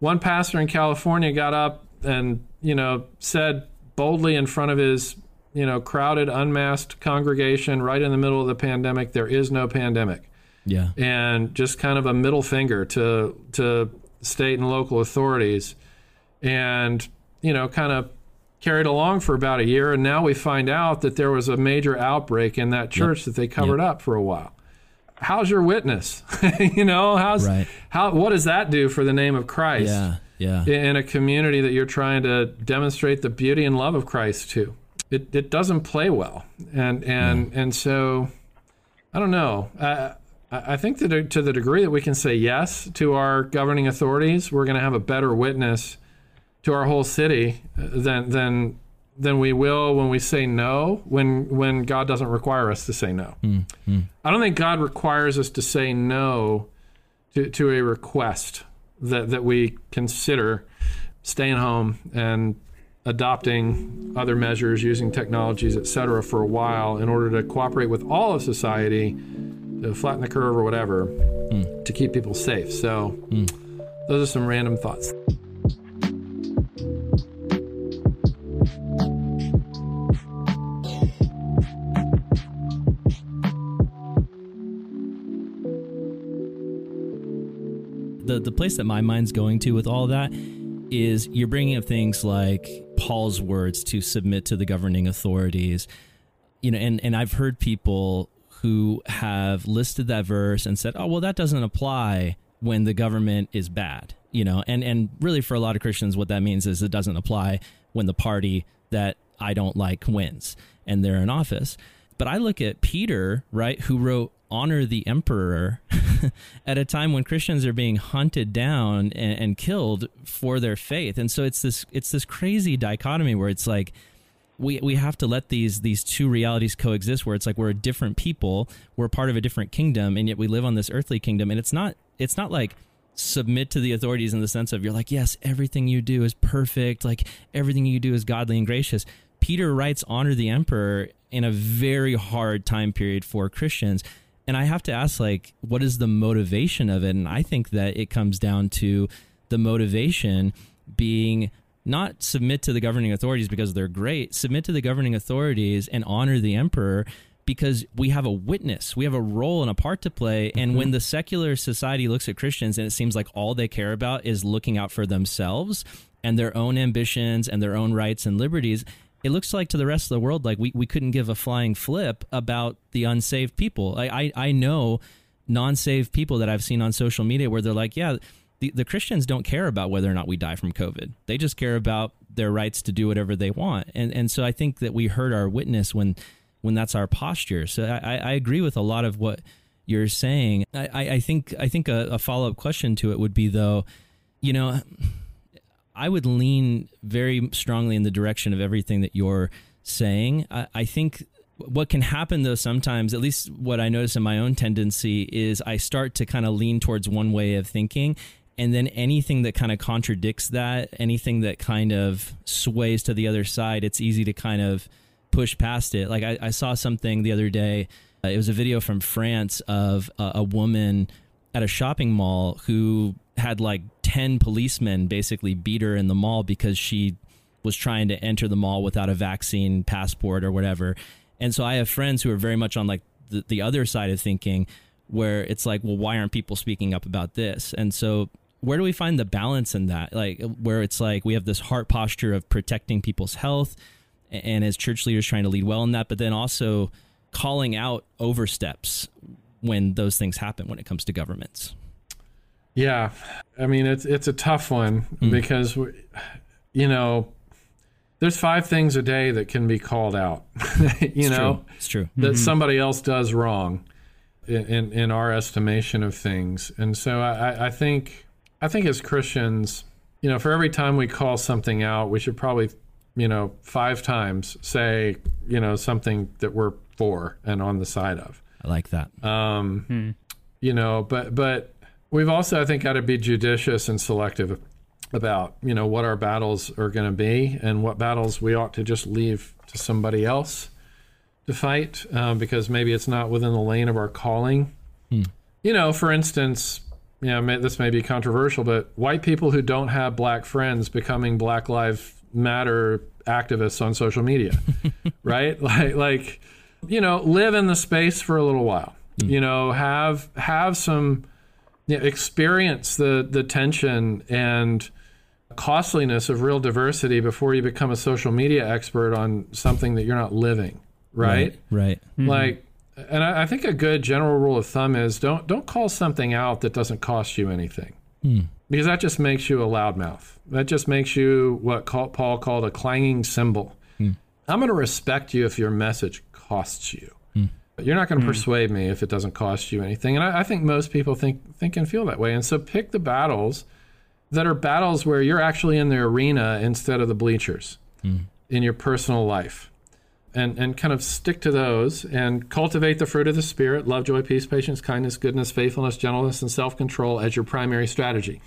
one pastor in California got up and you know said boldly in front of his you know, crowded, unmasked congregation right in the middle of the pandemic. There is no pandemic. Yeah. And just kind of a middle finger to to state and local authorities, and you know, kind of carried along for about a year. And now we find out that there was a major outbreak in that church yep. that they covered yep. up for a while. How's your witness? you know, how's right. how what does that do for the name of Christ? Yeah. Yeah. In a community that you're trying to demonstrate the beauty and love of Christ to it, it doesn't play well, and and and so I don't know. I, I think that to the degree that we can say yes to our governing authorities, we're going to have a better witness to our whole city than than than we will when we say no when when God doesn't require us to say no. Mm-hmm. I don't think God requires us to say no to, to a request that that we consider staying home and adopting other measures, using technologies, et cetera, for a while in order to cooperate with all of society to flatten the curve or whatever mm. to keep people safe. So, mm. those are some random thoughts. The, the place that my mind's going to with all that is you're bringing up things like Paul's words to submit to the governing authorities. You know, and, and I've heard people who have listed that verse and said, oh, well, that doesn't apply when the government is bad. You know, and, and really for a lot of Christians, what that means is it doesn't apply when the party that I don't like wins and they're in office. But I look at Peter, right, who wrote honor the emperor at a time when Christians are being hunted down and, and, killed for their faith. And so it's this it's this crazy dichotomy where it's like we we have to let these these two realities coexist where it's like we're a different people, we're part of a different kingdom, and yet we live on this earthly kingdom. And it's not it's not like submit to the authorities in the sense of you're like, yes, everything you do is perfect, like everything you do is godly and gracious. Peter writes honor the emperor in a very hard time period for Christians and I have to ask, like, what is the motivation of it? And I think that it comes down to the motivation being not submit to the governing authorities because they're great, submit to the governing authorities and honor the emperor because we have a witness, we have a role and a part to play. And mm-hmm. when the secular society looks at Christians and it seems like all they care about is looking out for themselves and their own ambitions and their own rights and liberties, it looks like to the rest of the world like we, we couldn't give a flying flip about the unsaved people. Like I, I know non-saved people that I've seen on social media where they're like, yeah, the, the Christians don't care about whether or not we die from COVID. They just care about their rights to do whatever they want. And and so I think that we hurt our witness when when that's our posture. So I, I agree with a lot of what you're saying. I, I think I think a, a follow up question to it would be though, you know, I would lean very strongly in the direction of everything that you're saying. I, I think what can happen though sometimes, at least what I notice in my own tendency, is I start to kind of lean towards one way of thinking. And then anything that kind of contradicts that, anything that kind of sways to the other side, it's easy to kind of push past it. Like I, I saw something the other day. Uh, it was a video from France of uh, a woman at a shopping mall who had like 10 policemen basically beat her in the mall because she was trying to enter the mall without a vaccine passport or whatever. And so I have friends who are very much on like the, the other side of thinking where it's like, well, why aren't people speaking up about this? And so where do we find the balance in that? Like where it's like we have this heart posture of protecting people's health and as church leaders trying to lead well in that, but then also calling out oversteps when those things happen when it comes to governments. Yeah, I mean it's it's a tough one mm. because you know there's five things a day that can be called out. you it's know, true. it's true that mm-hmm. somebody else does wrong in, in, in our estimation of things, and so I, I think I think as Christians, you know, for every time we call something out, we should probably you know five times say you know something that we're for and on the side of. I like that. Um, hmm. You know, but but we've also, I think, got to be judicious and selective about you know what our battles are going to be and what battles we ought to just leave to somebody else to fight um, because maybe it's not within the lane of our calling. Hmm. You know, for instance, you know, may, this may be controversial, but white people who don't have black friends becoming Black Lives Matter activists on social media, right? Like, like, you know, live in the space for a little while. Hmm. You know, have have some you know, experience the the tension and costliness of real diversity before you become a social media expert on something that you're not living right right, right. Mm-hmm. like and I, I, think a good general rule of thumb is don't don't call something out that doesn't cost you anything mm. because that just makes you a loudmouth that just makes you what paul called a clanging cymbal mm. i'm going to respect you if your message costs you you're not going to mm. persuade me if it doesn't cost you anything. And I, I, think most people think think and feel that way. And so pick the battles that are battles where you're actually in the arena instead of the bleachers mm. in your personal life. And, and kind of stick to those and cultivate the fruit of the Spirit love, joy, peace, patience, kindness, goodness, faithfulness, gentleness, and self control as your primary strategy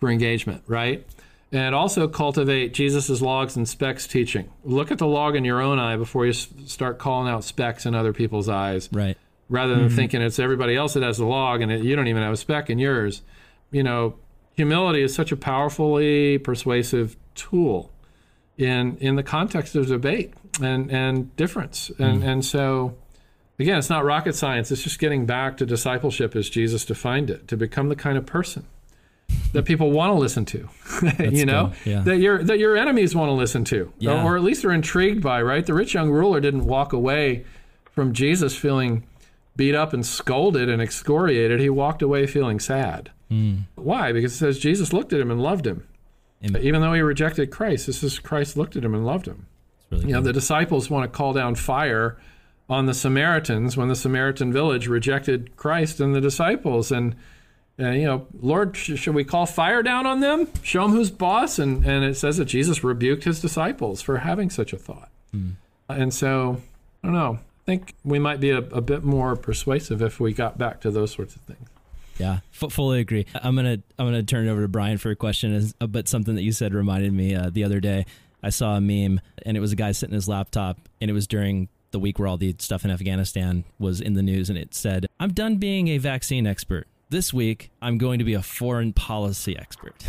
for engagement, right? And also cultivate Jesus's logs and specks teaching. Look at the log in your own eye before you start calling out specks in other people's eyes. Right. Rather than mm-hmm. thinking it's everybody else that has the log and it, you don't even have a speck in yours. You know, humility is such a powerfully persuasive tool in in the context of debate and and difference. And mm. and so again, it's not rocket science. It's just getting back to discipleship as Jesus defined it, to become the kind of person that people want to listen to, you know, yeah. that your that your enemies want to listen to, yeah. or, or, at least are intrigued by. Right, the rich young ruler didn't walk away from Jesus feeling beat up and scolded and excoriated. He walked away feeling sad. Mm. Why? Because it says Jesus looked at him and loved him, Amen. even though he rejected Christ. This is Christ looked at him and loved him. Really you know, the disciples want to call down fire on the Samaritans when the Samaritan village rejected Christ and the disciples and uh, you know, Lord, sh- should we call fire down on them? Show them who's boss? And, and it says that Jesus rebuked his disciples for having such a thought. Mm. And so, I don't know. I think we might be a, a, bit more persuasive if we got back to those sorts of things. Yeah, f- fully agree. I'm gonna I'm gonna turn it over to Brian for a question. Uh, but something that you said reminded me uh, the other day. I saw a meme, and it was a guy sitting his laptop, and it was during the week where all the stuff in Afghanistan was in the news, and it said, "I'm done being a vaccine expert." This week I'm going to be a foreign policy expert.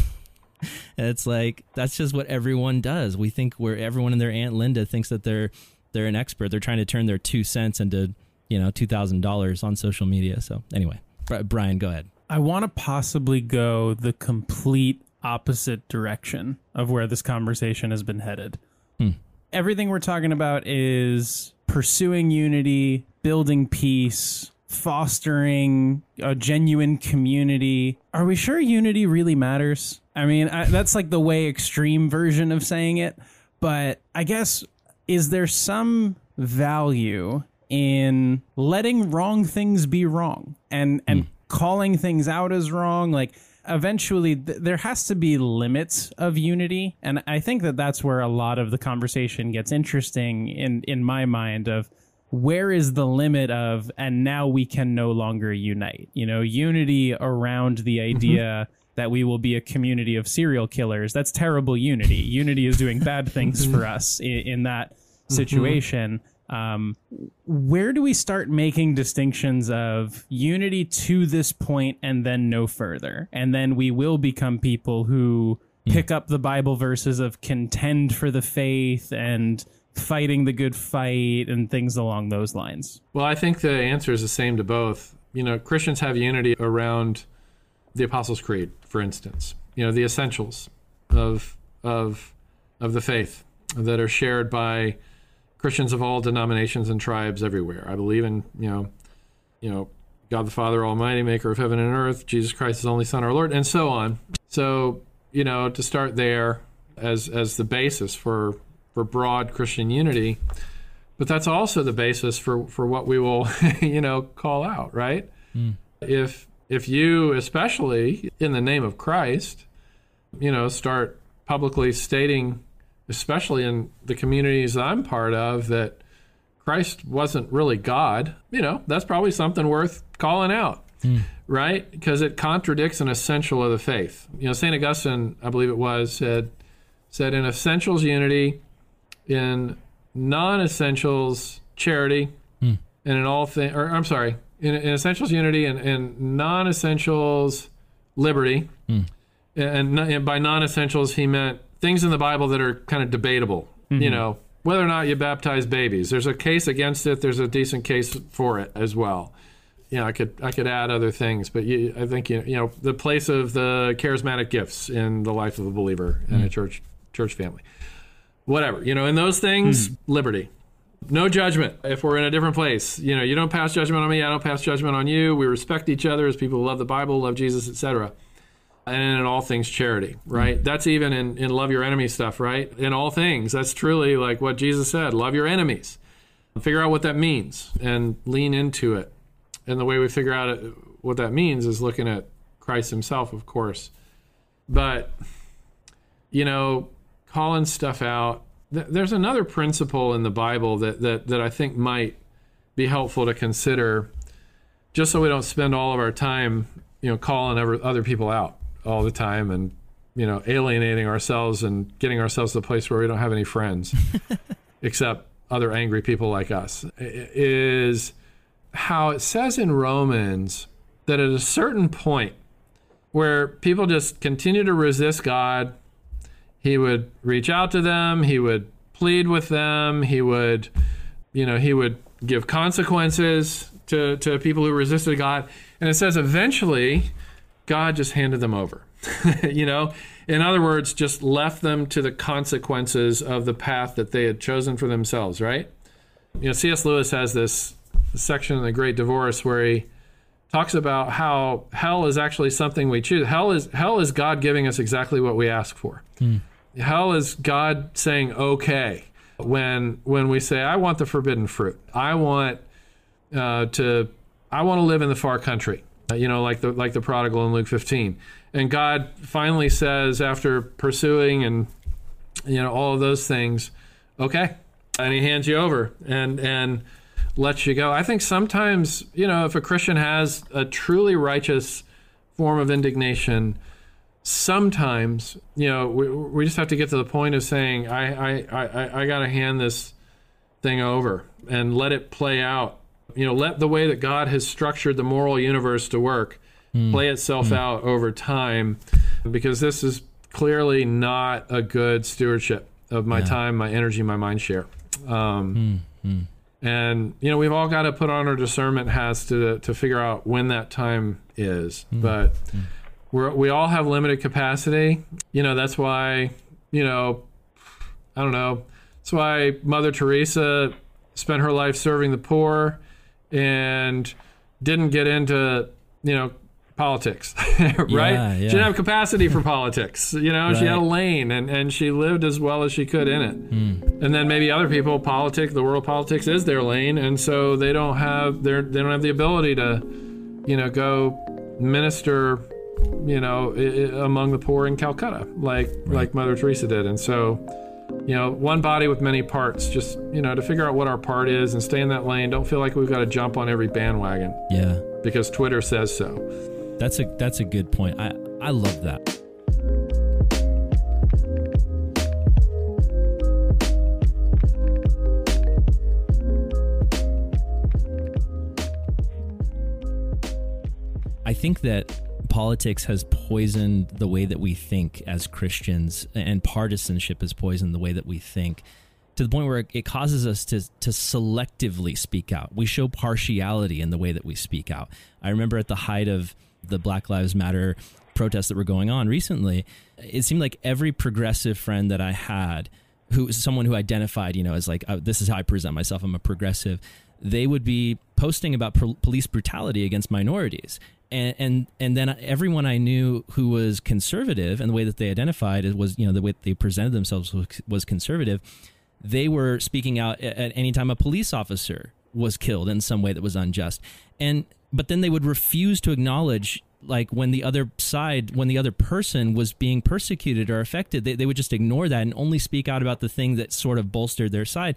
it's like that's just what everyone does. We think where everyone and their aunt Linda thinks that they're they're an expert. They're trying to turn their two cents into you know two thousand dollars on social media. So anyway, Brian, go ahead. I want to possibly go the complete opposite direction of where this conversation has been headed. Hmm. everything we're talking about is pursuing unity, building peace, fostering a genuine community. Are we sure unity really matters? I mean, I, that's like the way extreme version of saying it, but I guess is there some value in letting wrong things be wrong and and mm. calling things out as wrong like eventually th- there has to be limits of unity and i think that that's where a lot of the conversation gets interesting in in my mind of where is the limit of and now we can no longer unite you know unity around the mm-hmm. idea mm-hmm. that we will be a community of serial killers that's terrible unity unity is doing bad things for us in, in that mm-hmm. situation mm-hmm um, where do we start making distinctions of unity to this point and then no further? And then we will become people who hmm. pick up the Bible verses of contend for the faith and fighting the good fight and things along those lines. Well, I think the answer is the same to both. You know, Christians have unity around the Apostles' Creed, for instance. You know, the essentials of of of the faith that are shared by Christians of all denominations and tribes everywhere. I believe in, you know, you know, God the Father Almighty, maker of heaven and earth, Jesus Christ, his only Son, our Lord, and so on. So, you know, to start there as as the basis for for broad Christian unity, but that's also the basis for for what we will, you know, call out, right? Mm. If if you, especially in the name of Christ, you know, start publicly stating especially in the communities that I'm part of, that Christ wasn't really God, you know, that's probably something worth calling out, mm. right? Because it contradicts an essential of the faith. You know, St. Augustine, I believe it was, said, said in essentials, unity, in non essentials, charity, mm. and in all things, or I'm sorry, in, in essentials, unity, and in non essentials, liberty. Mm. And, and by non essentials, he meant things in the Bible that are kind of debatable. Mm-hmm. You know, whether or not you baptize babies. There's a case against it. There's a decent case for it as well. You know, I could I could add other things, but you, I think you, you know the place of the charismatic gifts in the life of a believer mm-hmm. in a church church family. Whatever you know, in those things, mm-hmm. liberty. No judgment if we're in a different place. You know, you don't pass judgment on me, I don't pass judgment on you. We respect each other as people who love the Bible, love Jesus, etc and in all things charity, right? Mm-hmm. That's even in, in love your enemy stuff, right? In all things, that's truly like what Jesus said love your enemies. Figure out what that means and lean into it. And the way we figure out it, what that means is looking at Christ himself, of course. But, you know, calling stuff out, th- there's another principle in the Bible that, that, that I think might be helpful to consider just so we don't spend all of our time, you know, calling other people out all the time and you know alienating ourselves and getting ourselves to a place where we don't have any friends except other angry people like us. Is how it says in Romans that at a certain point where people just continue to resist God, he would reach out to them, he would plead with them, he would, you know, he would give consequences to, to people who resisted God. And it says eventually God just handed them over. you know, in other words, just left them to the consequences of the path that they had chosen for themselves, right? You know, C.S. Lewis has this section in The Great Divorce where he talks about how hell is actually something we choose. Hell is hell is God giving us exactly what we ask for. Hmm. Hell is God saying okay when when we say I want the forbidden fruit. I want uh, to I want to live in the far country. Uh, you know, like the like the prodigal in Luke 15. And God finally says, after pursuing and you know all of those things, okay, and He hands you over and and lets you go. I think sometimes you know if a Christian has a truly righteous form of indignation, sometimes you know we, we just have to get to the point of saying I I I, I got to hand this thing over and let it play out you know, let the way that God has structured the moral universe to work mm. play itself mm. out over time, because this is clearly not a good stewardship of my yeah. time, my energy, my mind share. Um, mm. And you know, we've all got to put on our discernment hats to to figure out when that time is. Hmm. But hmm. we we all have limited capacity. You know, that's why you know, I don't know That's why Mother Teresa spent her life serving the poor and didn't get into, you know, politics, right? Yeah, yeah. She didn't have capacity for politics. You know, she had a lane and, and she lived as well as she could in it. Hmm. And then maybe other people, politics, the world politics is their lane, and so they don't have their they don't have the ability to, you know, go minister, you know, i- among the poor in Calcutta, like like Mother Teresa did. And so, you know, one body with many parts. Just you know, to figure out what our part is and stay in that lane. Don't feel like we've got to jump on every bandwagon Yeah. because Twitter says so. That's a that's a good point. I I love that. Think that politics has poisoned the way that we think as Christians, and partisanship has poisoned the way that we think to the point where it causes us to to selectively speak out. We show partiality in the way that we speak out. I remember at the height of the Black Lives Matter protests that were going on recently, it seemed like every progressive friend that I had, who someone who identified, you know, as like uh, this is how I present myself, I'm a progressive. They would be posting about pol- police brutality against minorities. And, and and then everyone I knew who was conservative and the way that they identified it was you know the way they presented themselves was, was conservative they were speaking out at, any time a police officer was killed in some way that was unjust. And but then they would refuse to acknowledge like when the other side when the other person was being persecuted or affected they, they would just ignore that and only speak out about the thing that sort of bolstered their side.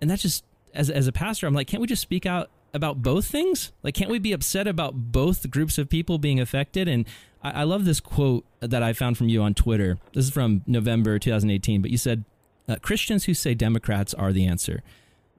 And that just as, as a pastor i'm like can't we just speak out about both things like can't we be upset about both groups of people being affected and I, I love this quote that i found from you on twitter this is from november 2018 but you said uh, Christians who say Democrats are the answer.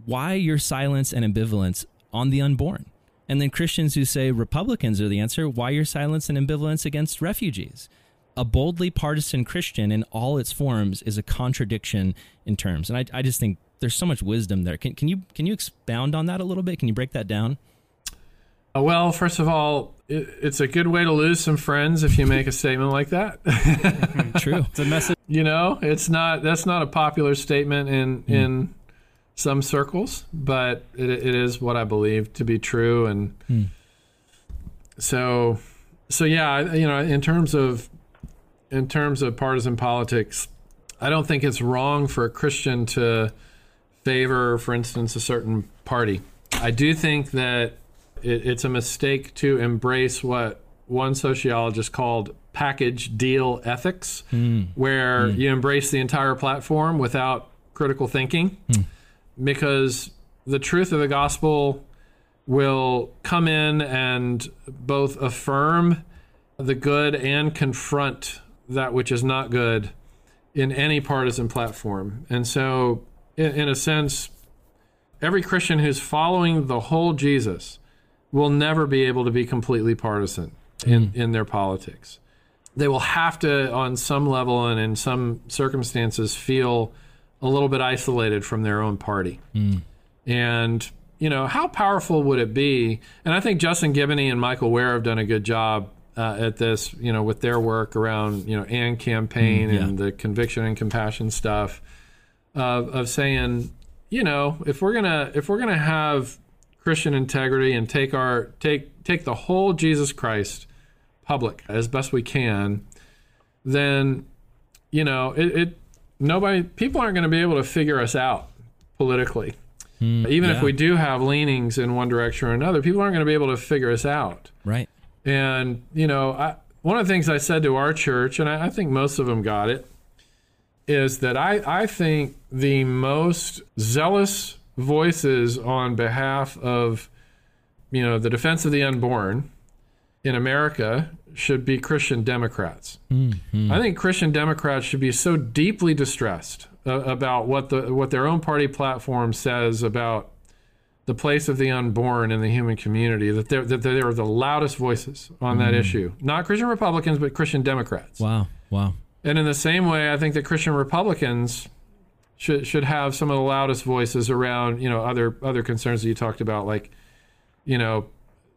Why your silence and ambivalence on the unborn? And then Christians who say Republicans are the answer. Why your silence and ambivalence against refugees? A boldly partisan Christian in all its forms is a contradiction in terms. And I, I just think there's so much wisdom there. Can, can you can you expound on that a little bit? Can you break that down? Uh, well, first of all, it, it's a good way to lose some friends if you make a statement like that. True. It's a message. you know, it's not that's not a popular statement in in some circles, but it, it is what I believe to be true. And so, so yeah, you know, in terms of in terms of partisan politics, I don't think it's wrong for a Christian to favor, for instance, a certain party. I do think that it, it's a mistake to embrace what one sociologist called package deal ethics, hmm. where hmm. you embrace the entire platform without critical thinking, hmm. because the truth of the gospel will come in and both affirm the good and confront that which is not good in any partisan platform. And so, in, in a sense, every Christian who's following the whole Jesus will never be able to be completely partisan in, in their politics. They will have to, on some level and in some circumstances, feel a little bit isolated from their own party. And, you know, how powerful would it be? And I think Justin Giboney and Michael Wear have done a good job uh, at this, you know, with their work around, you know, AND Campaign Mm, yeah. and the conviction and compassion stuff of, of saying, you know, if we're gonna if we're gonna have Christian integrity and take our take take the whole Jesus Christ public as best we can, then you know it, it nobody people aren't going to be able to figure us out politically. Hmm. Even if we do have leanings in one direction or another, people aren't going to be able to figure us out. Right. And, you know, I, one of the things I said to our church, and I, I think most of them got it, is that I, I think the most zealous voices on behalf of, you know, the defense of the unborn in America should be Christian Democrats. I think Christian Democrats should be so deeply distressed uh, about what the what their own party platform says about the place of the unborn in the human community that they're that they're the loudest voices on that issue. Not Christian Republicans, but Christian Democrats. Wow. Wow. And in the same way, I think that Christian Republicans should should have some of the loudest voices around you know other other concerns that you talked about, like you know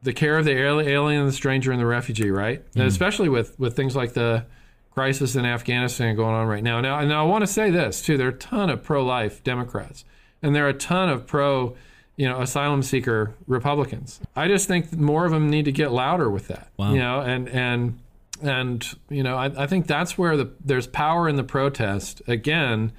the care of the ali- alien, the stranger, and the refugee, right? And mm-hmm. especially with with things like the crisis in Afghanistan going on right now. Now, now I want to say this too: there are a ton of pro-life Democrats, and there are a ton of pro, you know, asylum seeker Republicans. I just think more of them need to get louder with that. Wow. You know, and and and you know, I, I think that's where the there's power in the protest again,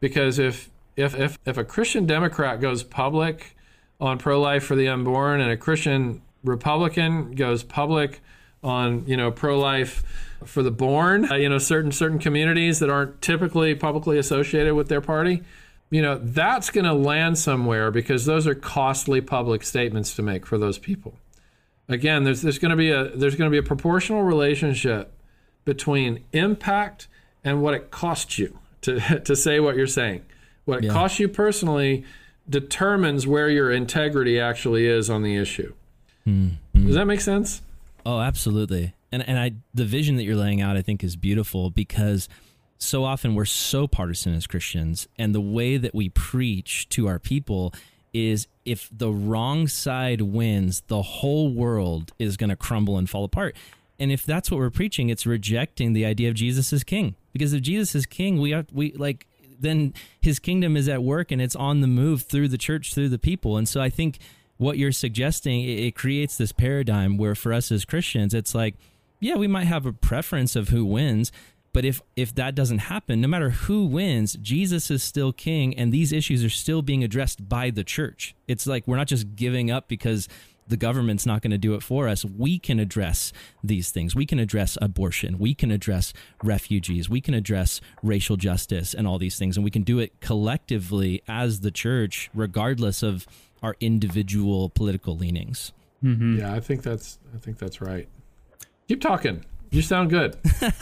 because if if if if a Christian Democrat goes public on pro-life for the unborn, and a Christian Republican goes public on you know pro-life for the born, uh, you know certain certain communities that aren't typically publicly associated with their party, you know that's going to land somewhere because those are costly public statements to make for those people. Again, there's there's going to be a there's going to be a proportional relationship between impact and what it costs you to to say what you're saying. What it Yeah. costs you personally determines where your integrity actually is on the issue. Hmm. Does that make sense? Oh, absolutely. And and I the vision that you're laying out I think is beautiful because so often we're so partisan as Christians and the way that we preach to our people is if the wrong side wins, the whole world is going to crumble and fall apart. And if that's what we're preaching, it's rejecting the idea of Jesus as king. Because if Jesus is king, we have we like then his kingdom is at work and it's on the move through the church, through the people. And so I think what you're suggesting it, it creates this paradigm where for us as Christians, it's like, yeah, we might have a preference of who wins, but if if that doesn't happen, no matter who wins, Jesus is still king, and these issues are still being addressed by the church. It's like we're not just giving up because the government's not going to do it for us. We can address these things. We can address abortion. We can address refugees. We can address racial justice and all these things. And we can do it collectively as the church, regardless of our individual political leanings. Mm-hmm. Yeah, I think that's I think that's right. Keep talking. You sound good.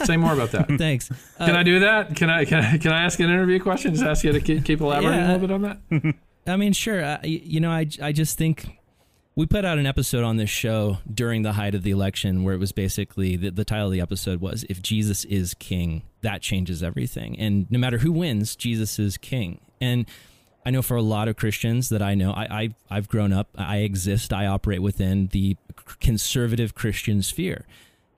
Say more about that. Thanks. Can uh, I do that? Can I can I, can I ask an interview question? Just ask you to keep, keep elaborating Yeah. a little bit on that. I mean, sure. I, you know, I, I just think we put out an episode on this show during the height of the election where it was basically the, the title of the episode was If Jesus is King, that changes everything. And no matter who wins, Jesus is King. And I know for a lot of Christians that I know, I, I, I've grown up, I exist, I operate within the conservative Christian sphere.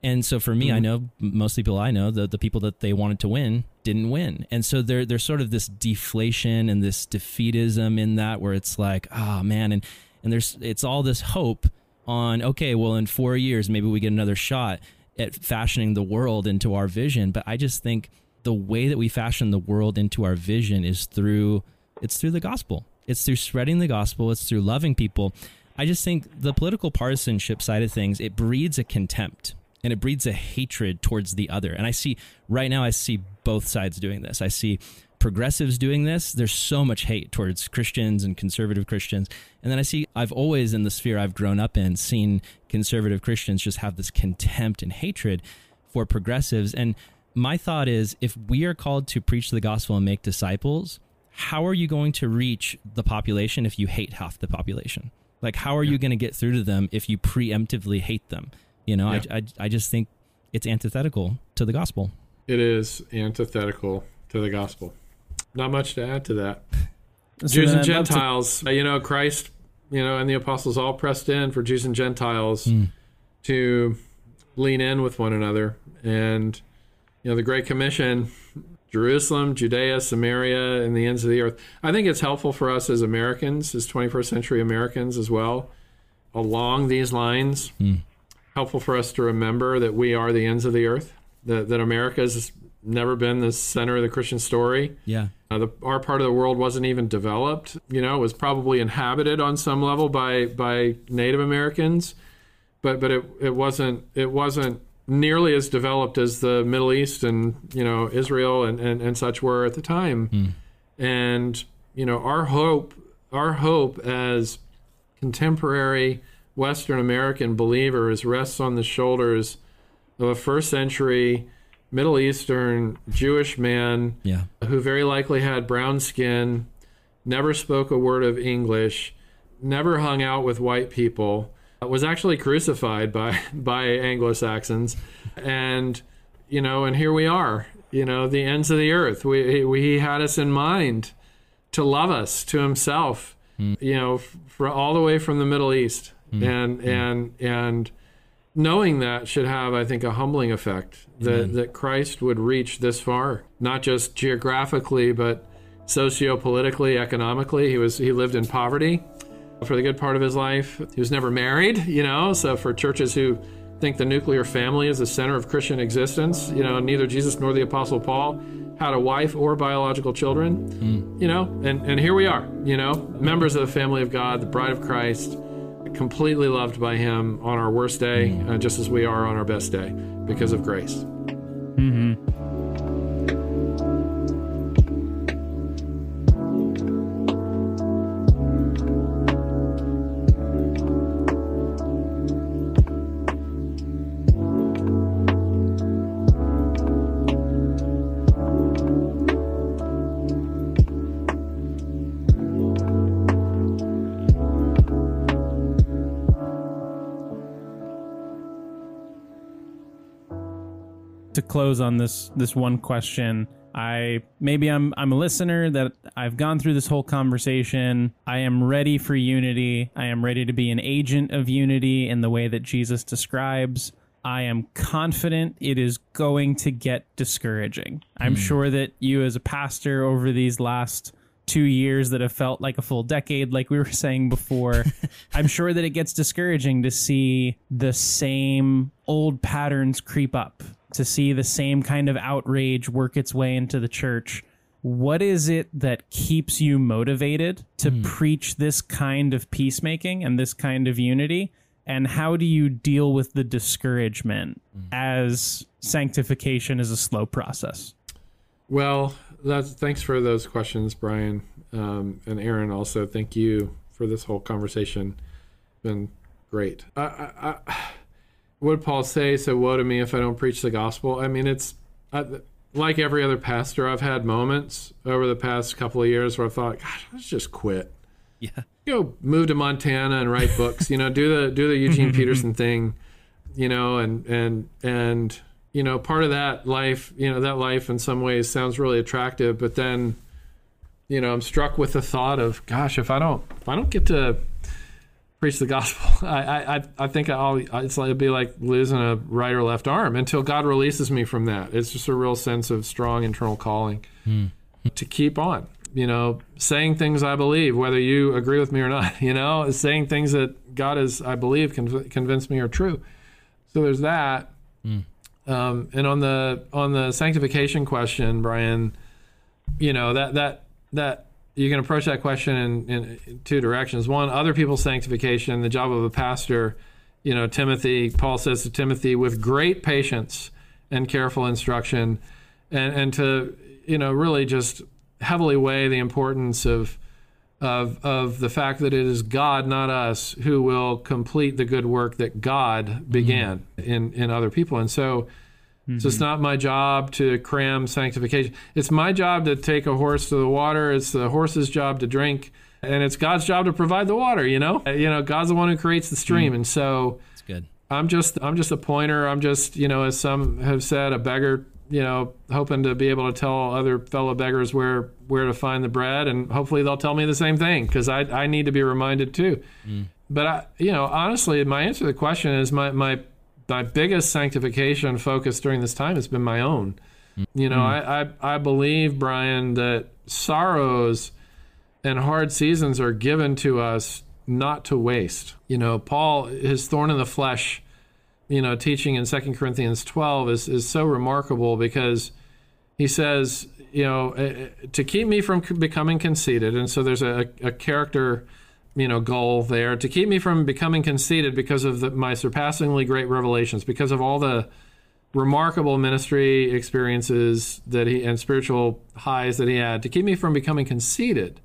And so for me, I mm-hmm. know most people I know, the, the people that they wanted to win didn't win. And so there, there's sort of this deflation and this defeatism in that where it's like, oh man, and, and there's it's all this hope on, okay, well in four years maybe we get another shot at fashioning the world into our vision. But I just think the way that we fashion the world into our vision is through it's through the gospel. It's through spreading the gospel, it's through loving people. I just think the political partisanship side of things, it breeds a contempt and it breeds a hatred towards the other. And I see right now, I see both sides doing this. I see progressives doing this. There's so much hate towards Christians and conservative Christians. And then I see, I've always in the sphere I've grown up in, seen conservative Christians just have this contempt and hatred for progressives. And my thought is if we are called to preach the gospel and make disciples, how are you going to reach the population if you hate half the population? Like, how are you going to get through to them if you preemptively hate them? You know, Yeah. I, I, I just think it's antithetical to the gospel. It is antithetical to the gospel. Not much to add to that. So Jews and I'd to- Gentiles, uh, you know, Christ, you know, and the apostles all pressed in for Jews and Gentiles to lean in with one another. And, you know, the Great Commission, Jerusalem, Judea, Samaria, and the ends of the earth. I think it's helpful for us as Americans, as 21st century Americans as well, along these lines. Helpful for us to remember that we are the ends of the earth, that, that America has never been the center of the Christian story. Yeah. Uh, the, our part of the world wasn't even developed. You know, it was probably inhabited on some level by by Native Americans, but but it, it wasn't it wasn't nearly as developed as the Middle East and you know Israel and, and, and such were at the time. And you know, our hope our hope as contemporary Western American believers rests on the shoulders of a first century Middle Eastern Jewish man Yeah. who very likely had brown skin, never spoke a word of English, never hung out with white people, was actually crucified by by Anglo-Saxons, and you know, and here we are, you know, the ends of the earth. We, we he had us in mind to love us to Himself, hmm. you know, for all the way from the Middle East, Mm-hmm. and mm-hmm. and and knowing that should have, I think, a humbling effect that, mm-hmm. that Christ would reach this far, not just geographically, but socio-politically, economically. He was he lived in poverty for the good part of his life. He was never married, you know. So for churches who think the nuclear family is the center of Christian existence, you know, neither Jesus nor the Apostle Paul had a wife or biological children, mm. you know, and, and here we are, you know, members of the family of God, the bride of Christ, completely loved by Him on our worst day, uh, just as we are on our best day because of grace. Mm-hmm. Close on this this one question. I maybe I'm I'm a listener that I've gone through this whole conversation. I am ready for unity. I am ready to be an agent of unity in the way that Jesus describes. I am confident it is going to get discouraging. I'm mm. sure that you as a pastor over these last 2 years that have felt like a full decade like we were saying before, I'm sure that it gets discouraging to see the same old patterns creep up to see the same kind of outrage work its way into the church. What is it that keeps you motivated to mm. preach this kind of peacemaking and this kind of unity? And how do you deal with the discouragement mm. as sanctification is a slow process? Well, that's thanks for those questions, Brian um, and Aaron. Also, thank you for this whole conversation. Been great. I, I, I what did Paul say? So woe to me if I don't preach the gospel. I mean, it's I, like every other pastor. I've had moments over the past couple of years where I thought, God, let's just quit. Yeah. Go move to Montana and write books. you know, do the do the Eugene Peterson thing. You know, and and and you know, part of that life, you know, that life in some ways sounds really attractive, but then, you know, I'm struck with the thought of, gosh, if I don't if I don't get to preach the gospel. I, I, I think I'll, it's like, it'd be like losing a right or left arm until God releases me from that. It's just a real sense of strong internal calling mm. to keep on, you know, saying things I believe, whether you agree with me or not, you know, saying things that God is, I believe, conv- convinced me are true. So there's that. Mm. Um, and on the, on the sanctification question, Brian, you know, that, that, that you can approach that question in, in, two directions. One, other people's sanctification, the job of a pastor. You know, Timothy, Paul says to Timothy, with great patience and careful instruction, and, and to, you know, really just heavily weigh the importance of, of, of the fact that it is God, not us, who will complete the good work that God began mm-hmm. in, in other people. And so, Mm-hmm. So it's mm-hmm. not my job to cram sanctification. It's my job to take a horse to the water. It's the horse's job to drink, and it's God's job to provide the water. You know, you know, God's the one who creates the stream, mm and so it's good. I'm just I'm just a pointer. I'm just you know, as some have said, a beggar. You know, hoping to be able to tell other fellow beggars where where to find the bread, and hopefully they'll tell me the same thing because I I need to be reminded too. Mm. But I, you know, honestly, my answer to the question is my my my biggest sanctification focus during this time has been my own. You know, mm-hmm. I, I, I believe, Brian, that sorrows and hard seasons are given to us not to waste. You know, Paul, his thorn in the flesh, you know, teaching in Second Corinthians 12 is, is so remarkable because he says, you know, eh, eh, to keep me from becoming conceited. And so there's a, a character you know goal there to keep me from becoming conceited because of the, my surpassingly great revelations because of all the remarkable ministry experiences that he and spiritual highs that he had to keep me from becoming conceited.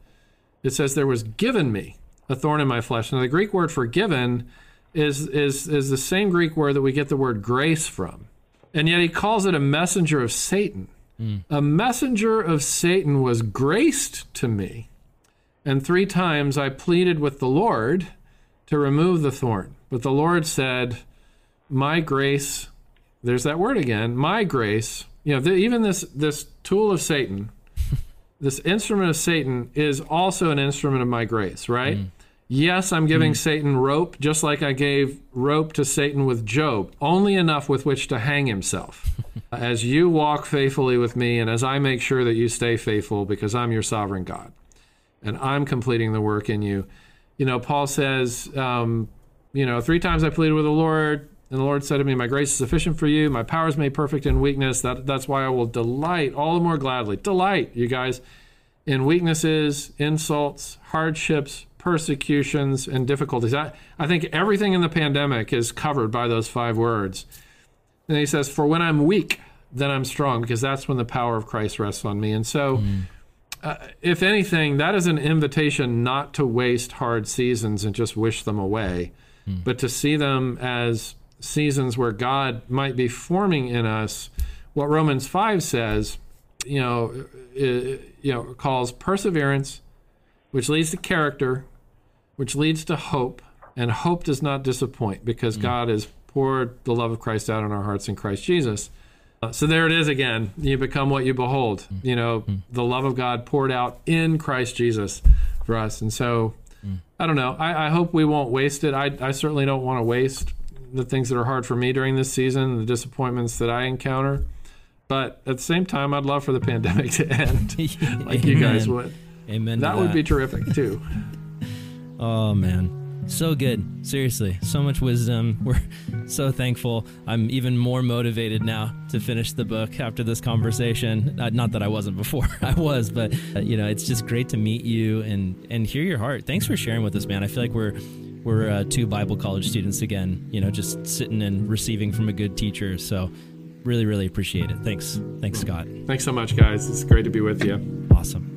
It says there was given me a thorn in my flesh. Now the greek word for given is is is the same greek word that we get the word grace from. And yet he calls it a messenger of satan. Mm. a messenger of satan was graced to me and three times I pleaded with the Lord to remove the thorn. But the Lord said, My grace, there's that word again, my grace, you know, the, even this, this tool of Satan, this instrument of Satan is also an instrument of my grace, right? Mm. Yes, I'm giving mm. Satan rope, just like I gave rope to Satan with Job, only enough with which to hang himself. as you walk faithfully with me, and as I make sure that you stay faithful, because I'm your sovereign God, and I'm completing the work in you. You know, Paul says, um, you know, three times I pleaded with the Lord, and the Lord said to me, My grace is sufficient for you. My power is made perfect in weakness. That, that's why I will delight all the more gladly. Delight, you guys, in weaknesses, insults, hardships, persecutions, and difficulties. I, I think everything in the pandemic is covered by those five words. And he says, For when I'm weak, then I'm strong, because that's when the power of Christ rests on me. And so, mm. Uh, if anything, that is an invitation not to waste hard seasons and just wish them away, mm. but to see them as seasons where God might be forming in us what Romans 5 says, you know, you know, calls perseverance, which leads to character, which leads to hope, and hope does not disappoint because mm. God has poured the love of Christ out in our hearts in Christ Jesus. Uh, so there it is again. You become what you behold. Mm. You know, mm. the love of God poured out in Christ Jesus for us. And so, mm. I don't know. I, I, hope we won't waste it. I, I certainly don't want to waste the things that are hard for me during this season, the disappointments that I encounter. But at the same time, I'd love for the pandemic to end, like you guys would. Amen. That, that would be terrific too. Oh man, so good. Seriously, so much wisdom. We're so thankful. I'm even more motivated now to finish the book after this conversation. Uh, not that I wasn't before, I was, but uh, you know, it's just great to meet you and and hear your heart. Thanks for sharing with us, man. I feel like we're we're uh, two Bible college students again. You know, just sitting and receiving from a good teacher. So really, really appreciate it. Thanks, thanks, Scott. Thanks so much, guys. It's great to be with you. Awesome.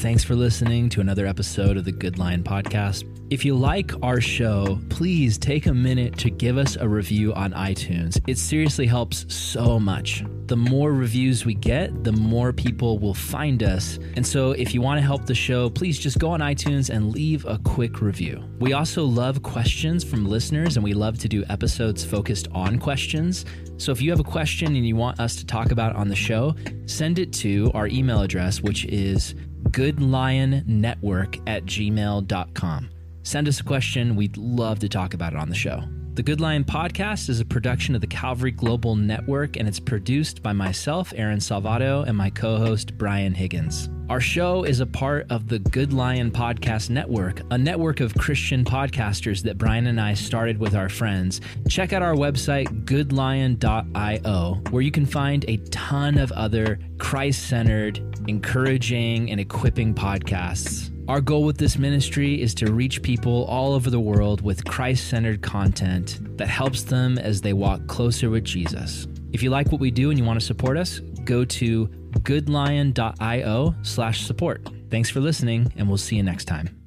Thanks for listening to another episode of the Good Lion Podcast. If you like our show, please take a minute to give us a review on iTunes. It seriously helps so much. The more reviews we get, the more people will find us. And so, if you want to help the show, please just go on iTunes and leave a quick review. We also love questions from listeners, and we love to do episodes focused on questions. So, if you have a question and you want us to talk about on the show, send it to our email address, which is goodlionnetwork at gmail.com. Send us a question. We'd love to talk about it on the show. The Good Lion podcast is a production of the Calvary Global Network, and it's produced by myself, Aaron Salvato, and my co host, Brian Higgins. Our show is a part of the Good Lion Podcast Network, a network of Christian podcasters that Brian and I started with our friends. Check out our website, goodlion.io, where you can find a ton of other Christ centered, encouraging, and equipping podcasts. Our goal with this ministry is to reach people all over the world with Christ centered content that helps them as they walk closer with Jesus. If you like what we do and you want to support us, go to goodlion.io slash support. Thanks for listening, and we'll see you next time.